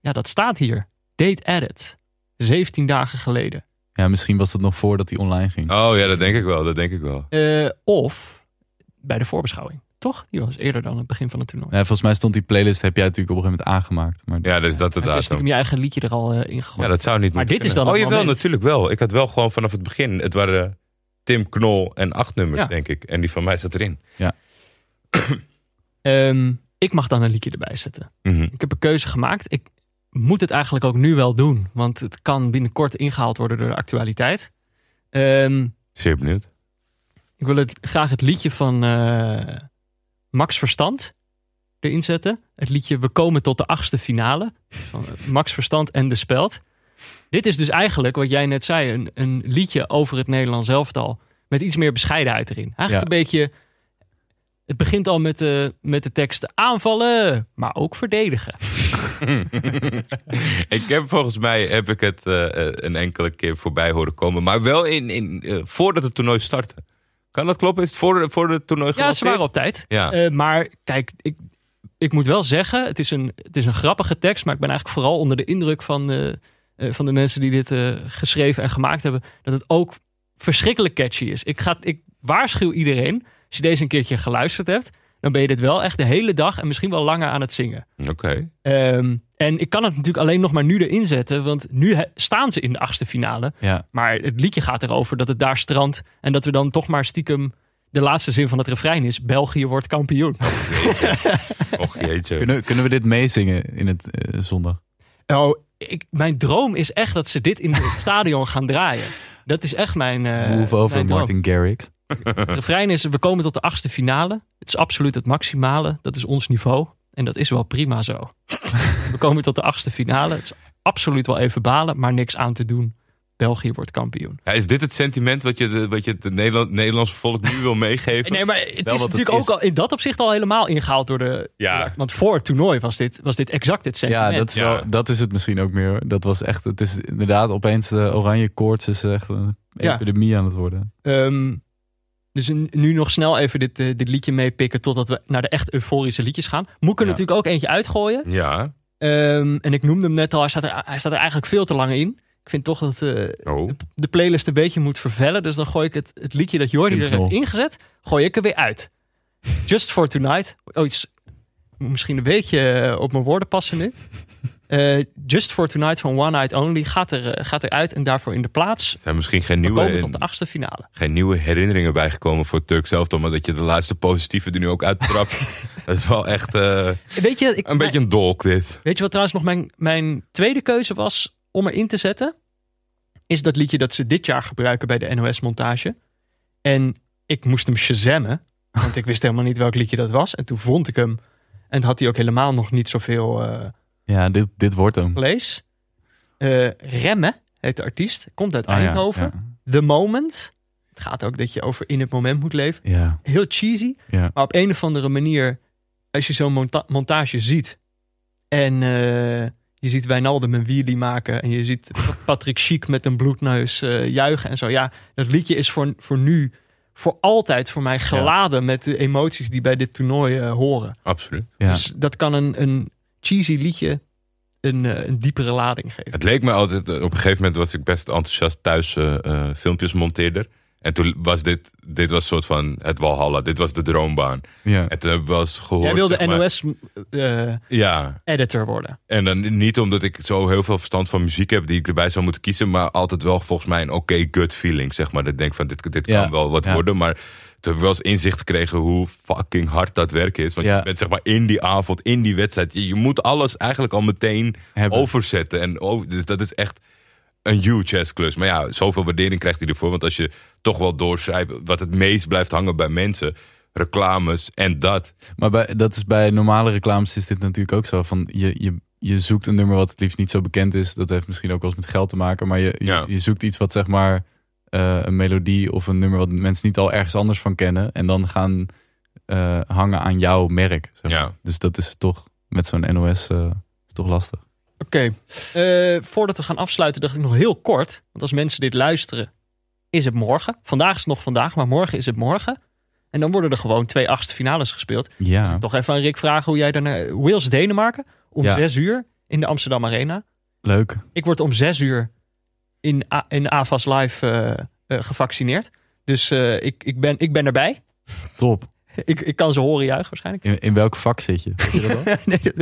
ja, dat staat hier. Date Edit. 17 dagen geleden. ja, misschien was dat nog voordat hij online ging. Oh ja, dat denk ik wel. Dat denk ik wel. Eh, of bij de voorbeschouwing. Toch? Die was eerder dan het begin van het toernooi. Ja, volgens mij stond die playlist, heb jij natuurlijk op een gegeven moment aangemaakt. Maar Ja, dus dat de Had je datum. stiekem je eigen liedje er al eh, in gegooid. Ja, dat zou niet Maar moeten dit is dan Oh het jawel, moment. natuurlijk wel. Ik had wel gewoon vanaf het begin. Het waren Tim Knol en acht nummers, Ja. denk ik. En die van mij zat erin. [CLEARS THROAT] Ehm, ik mag dan een liedje erbij zetten. Mhm. Ik heb een keuze gemaakt. Ik moet het eigenlijk ook nu wel doen. Want het kan binnenkort ingehaald worden door de actualiteit. Ehm, Zeer benieuwd. ik wil het, graag het liedje van eh, Max Verstand erin zetten. Het liedje We komen tot de achtste finale. Van eh, Max Verstand en De Speld. Dit is dus eigenlijk, wat jij net zei, een, een liedje over het Nederlands elftal. Met iets meer bescheidenheid erin. Eigenlijk Ja. een beetje... Het begint al met de, met de tekst aanvallen, maar ook verdedigen. [LAUGHS] ik heb volgens mij heb ik het eh, eh, een enkele keer voorbij horen komen. Maar wel in, in, voordat het toernooi startte. Kan dat kloppen? Is het voor, voor het toernooi Ja, ze waren op tijd. Ja. Eh, maar kijk, ik, ik moet wel zeggen, het is, een, het is een grappige tekst, maar ik ben eigenlijk vooral onder de indruk van de, eh, van de mensen die dit geschreven en gemaakt hebben, dat het ook verschrikkelijk catchy is. Ik, ga, ik waarschuw iedereen, als je deze een keertje geluisterd hebt, dan ben je dit wel echt de hele dag en misschien wel langer aan het zingen. Oké. Ehm, en ik kan het natuurlijk alleen nog maar nu erin zetten, want nu he- staan ze in de achtste finale. ja. Maar het liedje gaat erover dat het daar strandt en dat we dan toch maar stiekem de laatste zin van het refrein is: België wordt kampioen. [LAUGHS] Och jeetje. Kunnen, kunnen we dit meezingen in het eh, zondag? Oh, ik, mijn droom is echt dat ze dit in het [LAUGHS] stadion gaan draaien. Dat is echt mijn. eh, Move over mijn. Martin Garrix. Het refrein is: we komen tot de achtste finale. Het is absoluut het maximale. Dat is ons niveau. En dat is wel prima zo. we komen tot de achtste finale. Het is absoluut wel even balen, maar niks aan te doen. België wordt kampioen. Ja, is dit het sentiment wat je, de, wat je het Nederland, Nederlandse volk nu wil meegeven? Nee, maar het Wel is het natuurlijk ook is. al in dat opzicht al helemaal ingehaald door de. Ja. Want voor het toernooi was dit, was dit exact dit sentiment. Ja, dat is, Ja. Wel, dat is het misschien ook meer. hoor. Dat was echt, het is inderdaad opeens de oranje koorts is echt een Ja. epidemie aan het worden. Ehm, dus nu nog snel even dit, eh, dit liedje meepikken totdat we naar de echt euforische liedjes gaan. Moet ik er Ja. natuurlijk ook eentje uitgooien. Ja. Ehm, en ik noemde hem net al, hij staat, er, hij staat er eigenlijk veel te lang in. Ik vind toch dat eh, Oh. de playlist een beetje moet vervellen. Dus dan gooi ik het, het liedje dat Jordi er heeft ingezet, gooi ik er weer uit. Just for Tonight. Oh, iets, misschien een beetje eh, op mijn woorden passen nu. [LAUGHS] Eh, Just for Tonight van One Night Only gaat, er, eh, gaat eruit en daarvoor in de plaats. Er zijn misschien geen We komen nieuwe, tot de achtste finale. geen nieuwe herinneringen bijgekomen voor Turk zelf. Maar dat je de laatste positieve er nu ook uittrapt. [LAUGHS] dat is wel echt eh, Weet je, ik, een beetje een dolk dit. Weet je wat trouwens nog mijn, mijn tweede keuze was om erin te zetten? Is dat liedje dat ze dit jaar gebruiken bij de NOS-montage. En ik moest hem shazammen, want ik wist helemaal niet welk liedje dat was. En toen vond ik hem. En had hij ook helemaal nog niet zoveel Ja, dit, dit wordt hem. plays. Eh Remme heet de artiest, komt uit Ah, ja, Eindhoven. Ja, The Moment. Het gaat ook dat je over in het moment moet leven. ja, Heel cheesy. ja. Maar op een of andere manier, als je zo'n monta- montage ziet. En eh, je ziet Wijnaldum een wheelie maken. En je ziet [LAUGHS] Patrick Schiek met een bloedneus eh, juichen en zo. Ja, dat liedje is voor, voor nu, voor altijd voor mij geladen met de emoties die bij dit toernooi horen. Absoluut. ja. Dus dat kan een, een cheesy liedje een, eh, een diepere lading geven. Het leek me altijd, eh, op een gegeven moment was ik best enthousiast thuis eh, filmpjes monteerder. En toen was dit, dit was een soort van het Walhalla. Dit was de droombaan. ja. En toen heb ik wel eens gehoord. Jij wilde zeg maar- NOS-editor Ja, worden. en dan niet omdat ik zo heel veel verstand van muziek heb die ik erbij zou moeten kiezen, maar altijd wel volgens mij een oké gut feeling, zeg maar. Dat ik denk van dit, dit Ja, kan wel wat ja. worden, maar toen heb ik wel eens inzicht gekregen hoe fucking hard dat werk is. Want Ja. je bent zeg maar in die avond, in die wedstrijd, je, je moet alles eigenlijk al meteen Hebben. overzetten. En over, dus dat is echt een huge ass klus. Maar ja, zoveel waardering krijgt hij ervoor, want als je toch wel doorschrijft wat het meest blijft hangen bij mensen, reclames en dat. Maar bij, dat is bij normale reclames is dit natuurlijk ook zo. Van je, je, je zoekt een nummer wat het liefst niet zo bekend is. Dat heeft misschien ook wel eens met geld te maken. Maar je, je, Ja. je zoekt iets wat zeg maar eh, een melodie of een nummer wat mensen niet al ergens anders van kennen. En dan gaan eh, hangen aan jouw merk. Zeg maar. Ja. Dus dat is toch met zo'n NOS eh, is toch lastig. Oké, Eh, voordat we gaan afsluiten dacht ik nog heel kort. Want als mensen dit luisteren is het morgen. Vandaag is het nog vandaag, maar morgen is het morgen. En dan worden er gewoon twee achtste finales gespeeld. Ja, Toch even aan Rick vragen hoe jij daarna... Wales-Denemarken om Ja. zes uur in de Amsterdam Arena. leuk. Ik word om zes uur in, A- in AVAS Live eh, eh, gevaccineerd. Dus eh, ik, ik, ben, ik ben erbij. [LAUGHS] Top. Ik, ik kan ze horen juichen waarschijnlijk. In, in welk vak zit je? [LAUGHS] Weet je dat al? nee, dat,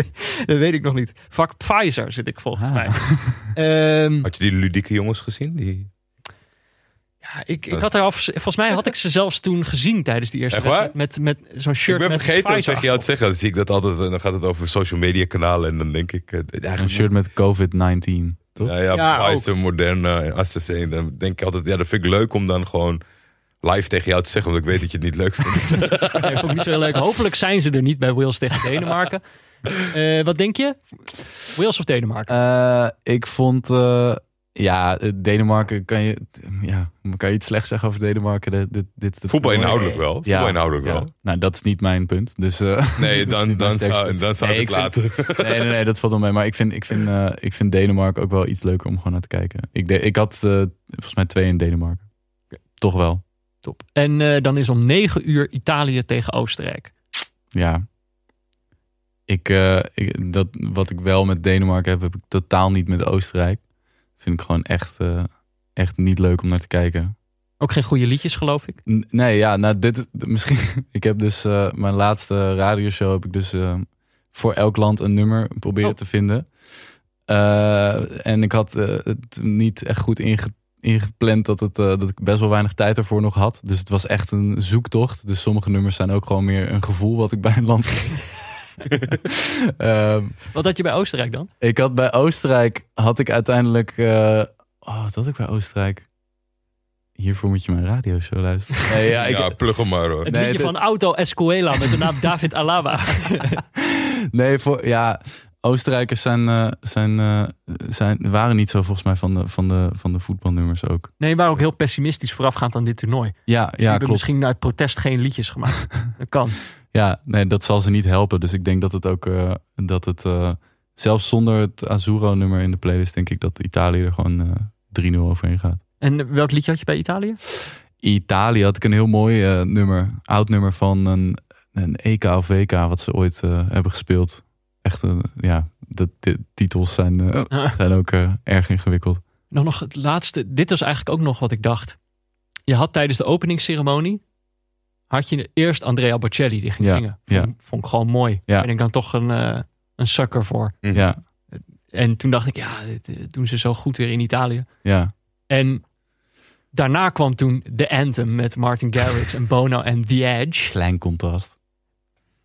dat weet ik nog niet. Vak Pfizer zit ik volgens Ah. mij. [LAUGHS] Ehm, Had je die ludieke jongens gezien? Die... ja, ik, ik had er al, volgens mij had ik ze zelfs toen gezien tijdens die eerste wedstrijd. Met, met zo'n shirt ik ben met vergeten om tegen jou te zeggen. Dan zie ik dat altijd. en Dan gaat het over social media kanalen. En dan denk ik. eh, Een eigenlijk shirt met COVID-19, toch? Ja, ja, Ja, Pfizer, Moderna en AstraZeneca. Dan denk ik altijd, ja, dat vind ik leuk om dan gewoon live tegen jou te zeggen. Want ik weet dat je het niet leuk vindt. [LAUGHS] Nee, vond ik niet zo heel leuk. Hopelijk zijn ze er niet bij Wales tegen Denemarken. [LAUGHS] Eh, wat denk je? Wales of Denemarken? Eh, ik vond, eh, ja, eh, Denemarken kan je, ja, kan je iets slecht zeggen over Denemarken? Dit, dit, Voetbal inhoudelijk wel. Voetbal inhoudelijk ja. wel. Nou, dat is niet mijn punt. Dus, eh, Nee, [LAUGHS] dan, dan, zou, dan zou Nee, ik het ik vind- laten. [LAUGHS] nee, nee, nee, dat valt wel mee. Maar ik vind, ik vind, eh, ik vind Denemarken ook wel iets leuker om gewoon naar te kijken. Ik, de, ik had eh, volgens mij twee in Denemarken. Toch wel. Top. En eh, dan is om 9 uur Italië tegen Oostenrijk. Ja. Ik, eh, ik, dat, wat ik wel met Denemarken heb, heb ik totaal niet met Oostenrijk. Vind ik gewoon echt, eh, echt niet leuk om naar te kijken. Ook geen goede liedjes, geloof ik. N- Nee, ja, nou, dit misschien. [LAUGHS] Ik heb dus eh, mijn laatste radioshow heb ik dus eh, voor elk land een nummer proberen Oh. te vinden. En ik had het niet echt goed inge- ingepland dat, het, dat ik best wel weinig tijd ervoor nog had. Dus het was echt een zoektocht. Dus sommige nummers zijn ook gewoon meer een gevoel wat ik bij een land. [LAUGHS] [LAUGHS] [LAUGHS] Ehm, Wat had je bij Oostenrijk dan? ik had bij Oostenrijk had ik uiteindelijk. eh, oh, wat had ik bij Oostenrijk? Hiervoor moet je mijn radioshow luisteren. [LAUGHS] Nee, ja, ik, Ja, plug hem maar hoor. Het Nee, liedje van Auto Escuela met de naam David Alaba. [LAUGHS] Nee, voor, ja, Oostenrijkers zijn, eh, zijn, eh, zijn, waren niet zo volgens mij van de, van, de, van de voetbalnummers ook. Nee, waren ook heel pessimistisch voorafgaand aan dit toernooi. Dus Ja, die ja hebben klopt. misschien uit protest geen liedjes gemaakt. Dat kan. Ja, nee, dat zal ze niet helpen. Dus ik denk dat het ook, eh, dat het, eh, zelfs zonder het Azuro-nummer in de playlist, denk ik dat Italië er gewoon eh 3-0 overheen gaat. En welk liedje had je bij Italië? Italië had ik een heel mooi eh, nummer, oud nummer van een, een EK of WK, wat ze ooit eh, hebben gespeeld. Echt, een ja, de, de titels zijn, eh, [LAUGHS] zijn ook eh, erg ingewikkeld. Dan nog het laatste. Dit was eigenlijk ook nog wat ik dacht. Je had tijdens de openingsceremonie... had je eerst Andrea Bocelli die ging Ja, zingen. Vond, ja. vond ik gewoon mooi. Ja. Ben ik dan toch een, eh, een sucker voor. Mhm. Ja, En toen dacht ik, ja, dit eh, doen ze zo goed weer in Italië. ja. En daarna kwam toen The Anthem met Martin Garrix en Bono en The Edge. Klein contrast.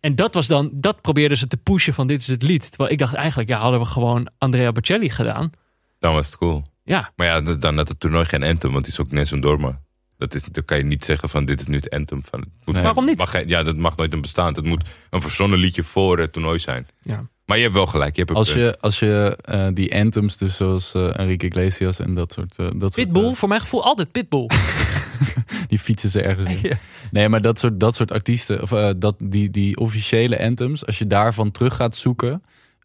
En dat was dan, dat probeerden ze te pushen van dit is het lied. Terwijl ik dacht eigenlijk, ja, hadden we gewoon Andrea Bocelli gedaan. Dan was het cool. Ja, Maar ja, dan had het toernooi geen anthem, want die is ook Nessun Dorma. Dat is, dan kan je niet zeggen van dit is nu het anthem. Van, het moet, Nee. Waarom niet? Mag ja, dat mag nooit een bestaan. Het moet een verzonnen liedje voor het toernooi zijn. ja. Maar je hebt wel gelijk. Je hebt Als je, als je eh, die anthems, dus zoals eh, Enrique Iglesias en dat soort... eh, dat soort, Pitbull, eh, voor mijn gevoel altijd Pitbull. [LAUGHS] die fietsen ze ergens in. [LAUGHS] Ja. Nee, maar dat soort, dat soort artiesten, of eh, dat, die, die officiële anthems, als je daarvan terug gaat zoeken,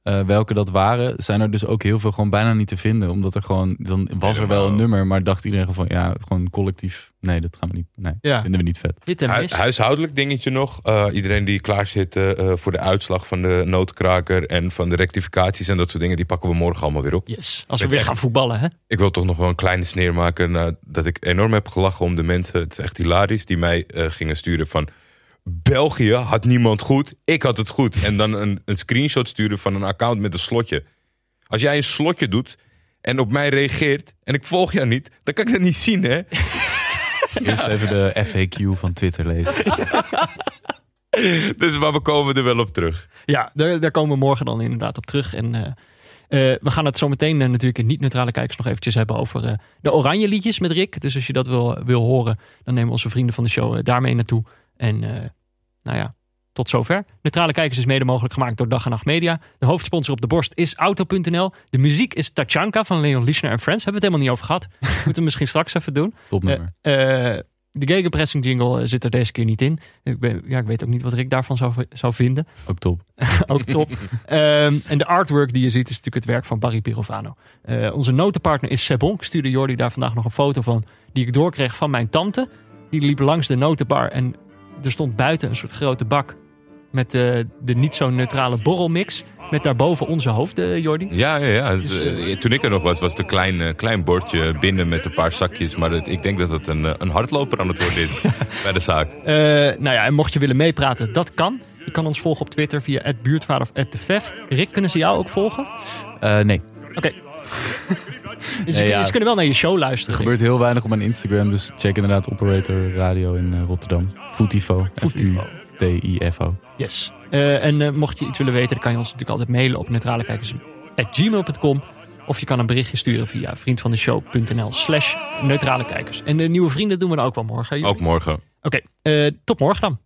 eh, welke dat waren, zijn er dus ook heel veel gewoon bijna niet te vinden. Omdat er gewoon, dan was er wel een nummer, maar dacht iedereen gewoon van ja, gewoon collectief. Nee, dat gaan we niet. Nee, Ja. vinden we niet vet. Hit en Hu- huishoudelijk dingetje nog. Eh, iedereen die klaar zit eh, voor de uitslag van de noodkraker en van de rectificaties en dat soort dingen, die pakken we morgen allemaal weer op. Yes, als we weer echt- gaan voetballen, hè? Ik wil toch nog wel een kleine sneer maken. dat ik enorm heb gelachen om de mensen. Het is echt hilarisch. Die mij gingen sturen van. België had niemand goed. Ik had het goed. En dan een, een screenshot sturen van een account met een slotje. Als jij een slotje doet en op mij reageert. en ik volg jou niet. dan kan ik dat niet zien, hè? [LAUGHS] Eerst even de FAQ van Twitter lezen. [LAUGHS] Dus maar we komen er wel op terug. Ja, daar, daar komen we morgen dan inderdaad op terug. En eh, eh, we gaan het zo meteen eh, natuurlijk in niet-neutrale kijkers nog eventjes hebben over de oranje liedjes met Rick. Dus als je dat wil, wil horen, dan nemen onze vrienden van de show daarmee naartoe. En eh, nou ja, tot zover. Neutrale kijkers is mede mogelijk gemaakt door Dag en Nacht Media. De hoofdsponsor op de borst is Auto.nl. De muziek is Tachanka van Leon Lischner en Friends. Hebben we het helemaal niet over gehad. [LAUGHS] Moeten we misschien straks even doen. Topnummer. Eh, eh, De gegenpressing jingle zit er deze keer niet in. Ik, ben, ja, ik weet ook niet wat Rick daarvan zou, zou vinden. Ook top. [LAUGHS] ook top. [LAUGHS] Ehm, en de artwork die je ziet is natuurlijk het werk van Barry Pirovano. Onze notenpartner is Sebon. Ik stuurde Jordi daar vandaag nog een foto van die ik doorkreeg van mijn tante. Die liep langs de notenbar en er stond buiten een soort grote bak met de, de niet zo neutrale borrelmix. Met daarboven onze hoofden, Jordi. Ja, ja, ja. Dus, eh, toen ik er nog was, was het een klein, eh, klein bordje binnen met een paar zakjes. Maar het- ik denk dat het een, eh, een hardloper aan het worden is [LAUGHS] bij de zaak. Eh, nou ja, en mocht je willen meepraten, dat kan. Je kan ons volgen op Twitter via het buurtvader of @defef. Rick, kunnen ze jou ook volgen? Eh, nee, Oké. [LAUGHS] Dus ze, Nee, ja. ze kunnen wel naar je show er luisteren. gebeurt heel weinig op mijn Instagram. Dus check inderdaad Operator Radio in eh, Rotterdam. Footifo. Footifo. F-U-T-I-F-O. Yes. Eh, en eh, mocht je iets willen weten, dan kan je ons natuurlijk altijd mailen op neutralekijkers.gmail.com. Of je kan een berichtje sturen via vriendvandeshow.nl slash neutrale kijkers. En de nieuwe vrienden doen we dan ook wel morgen. Ook morgen. Oké, eh, tot morgen dan.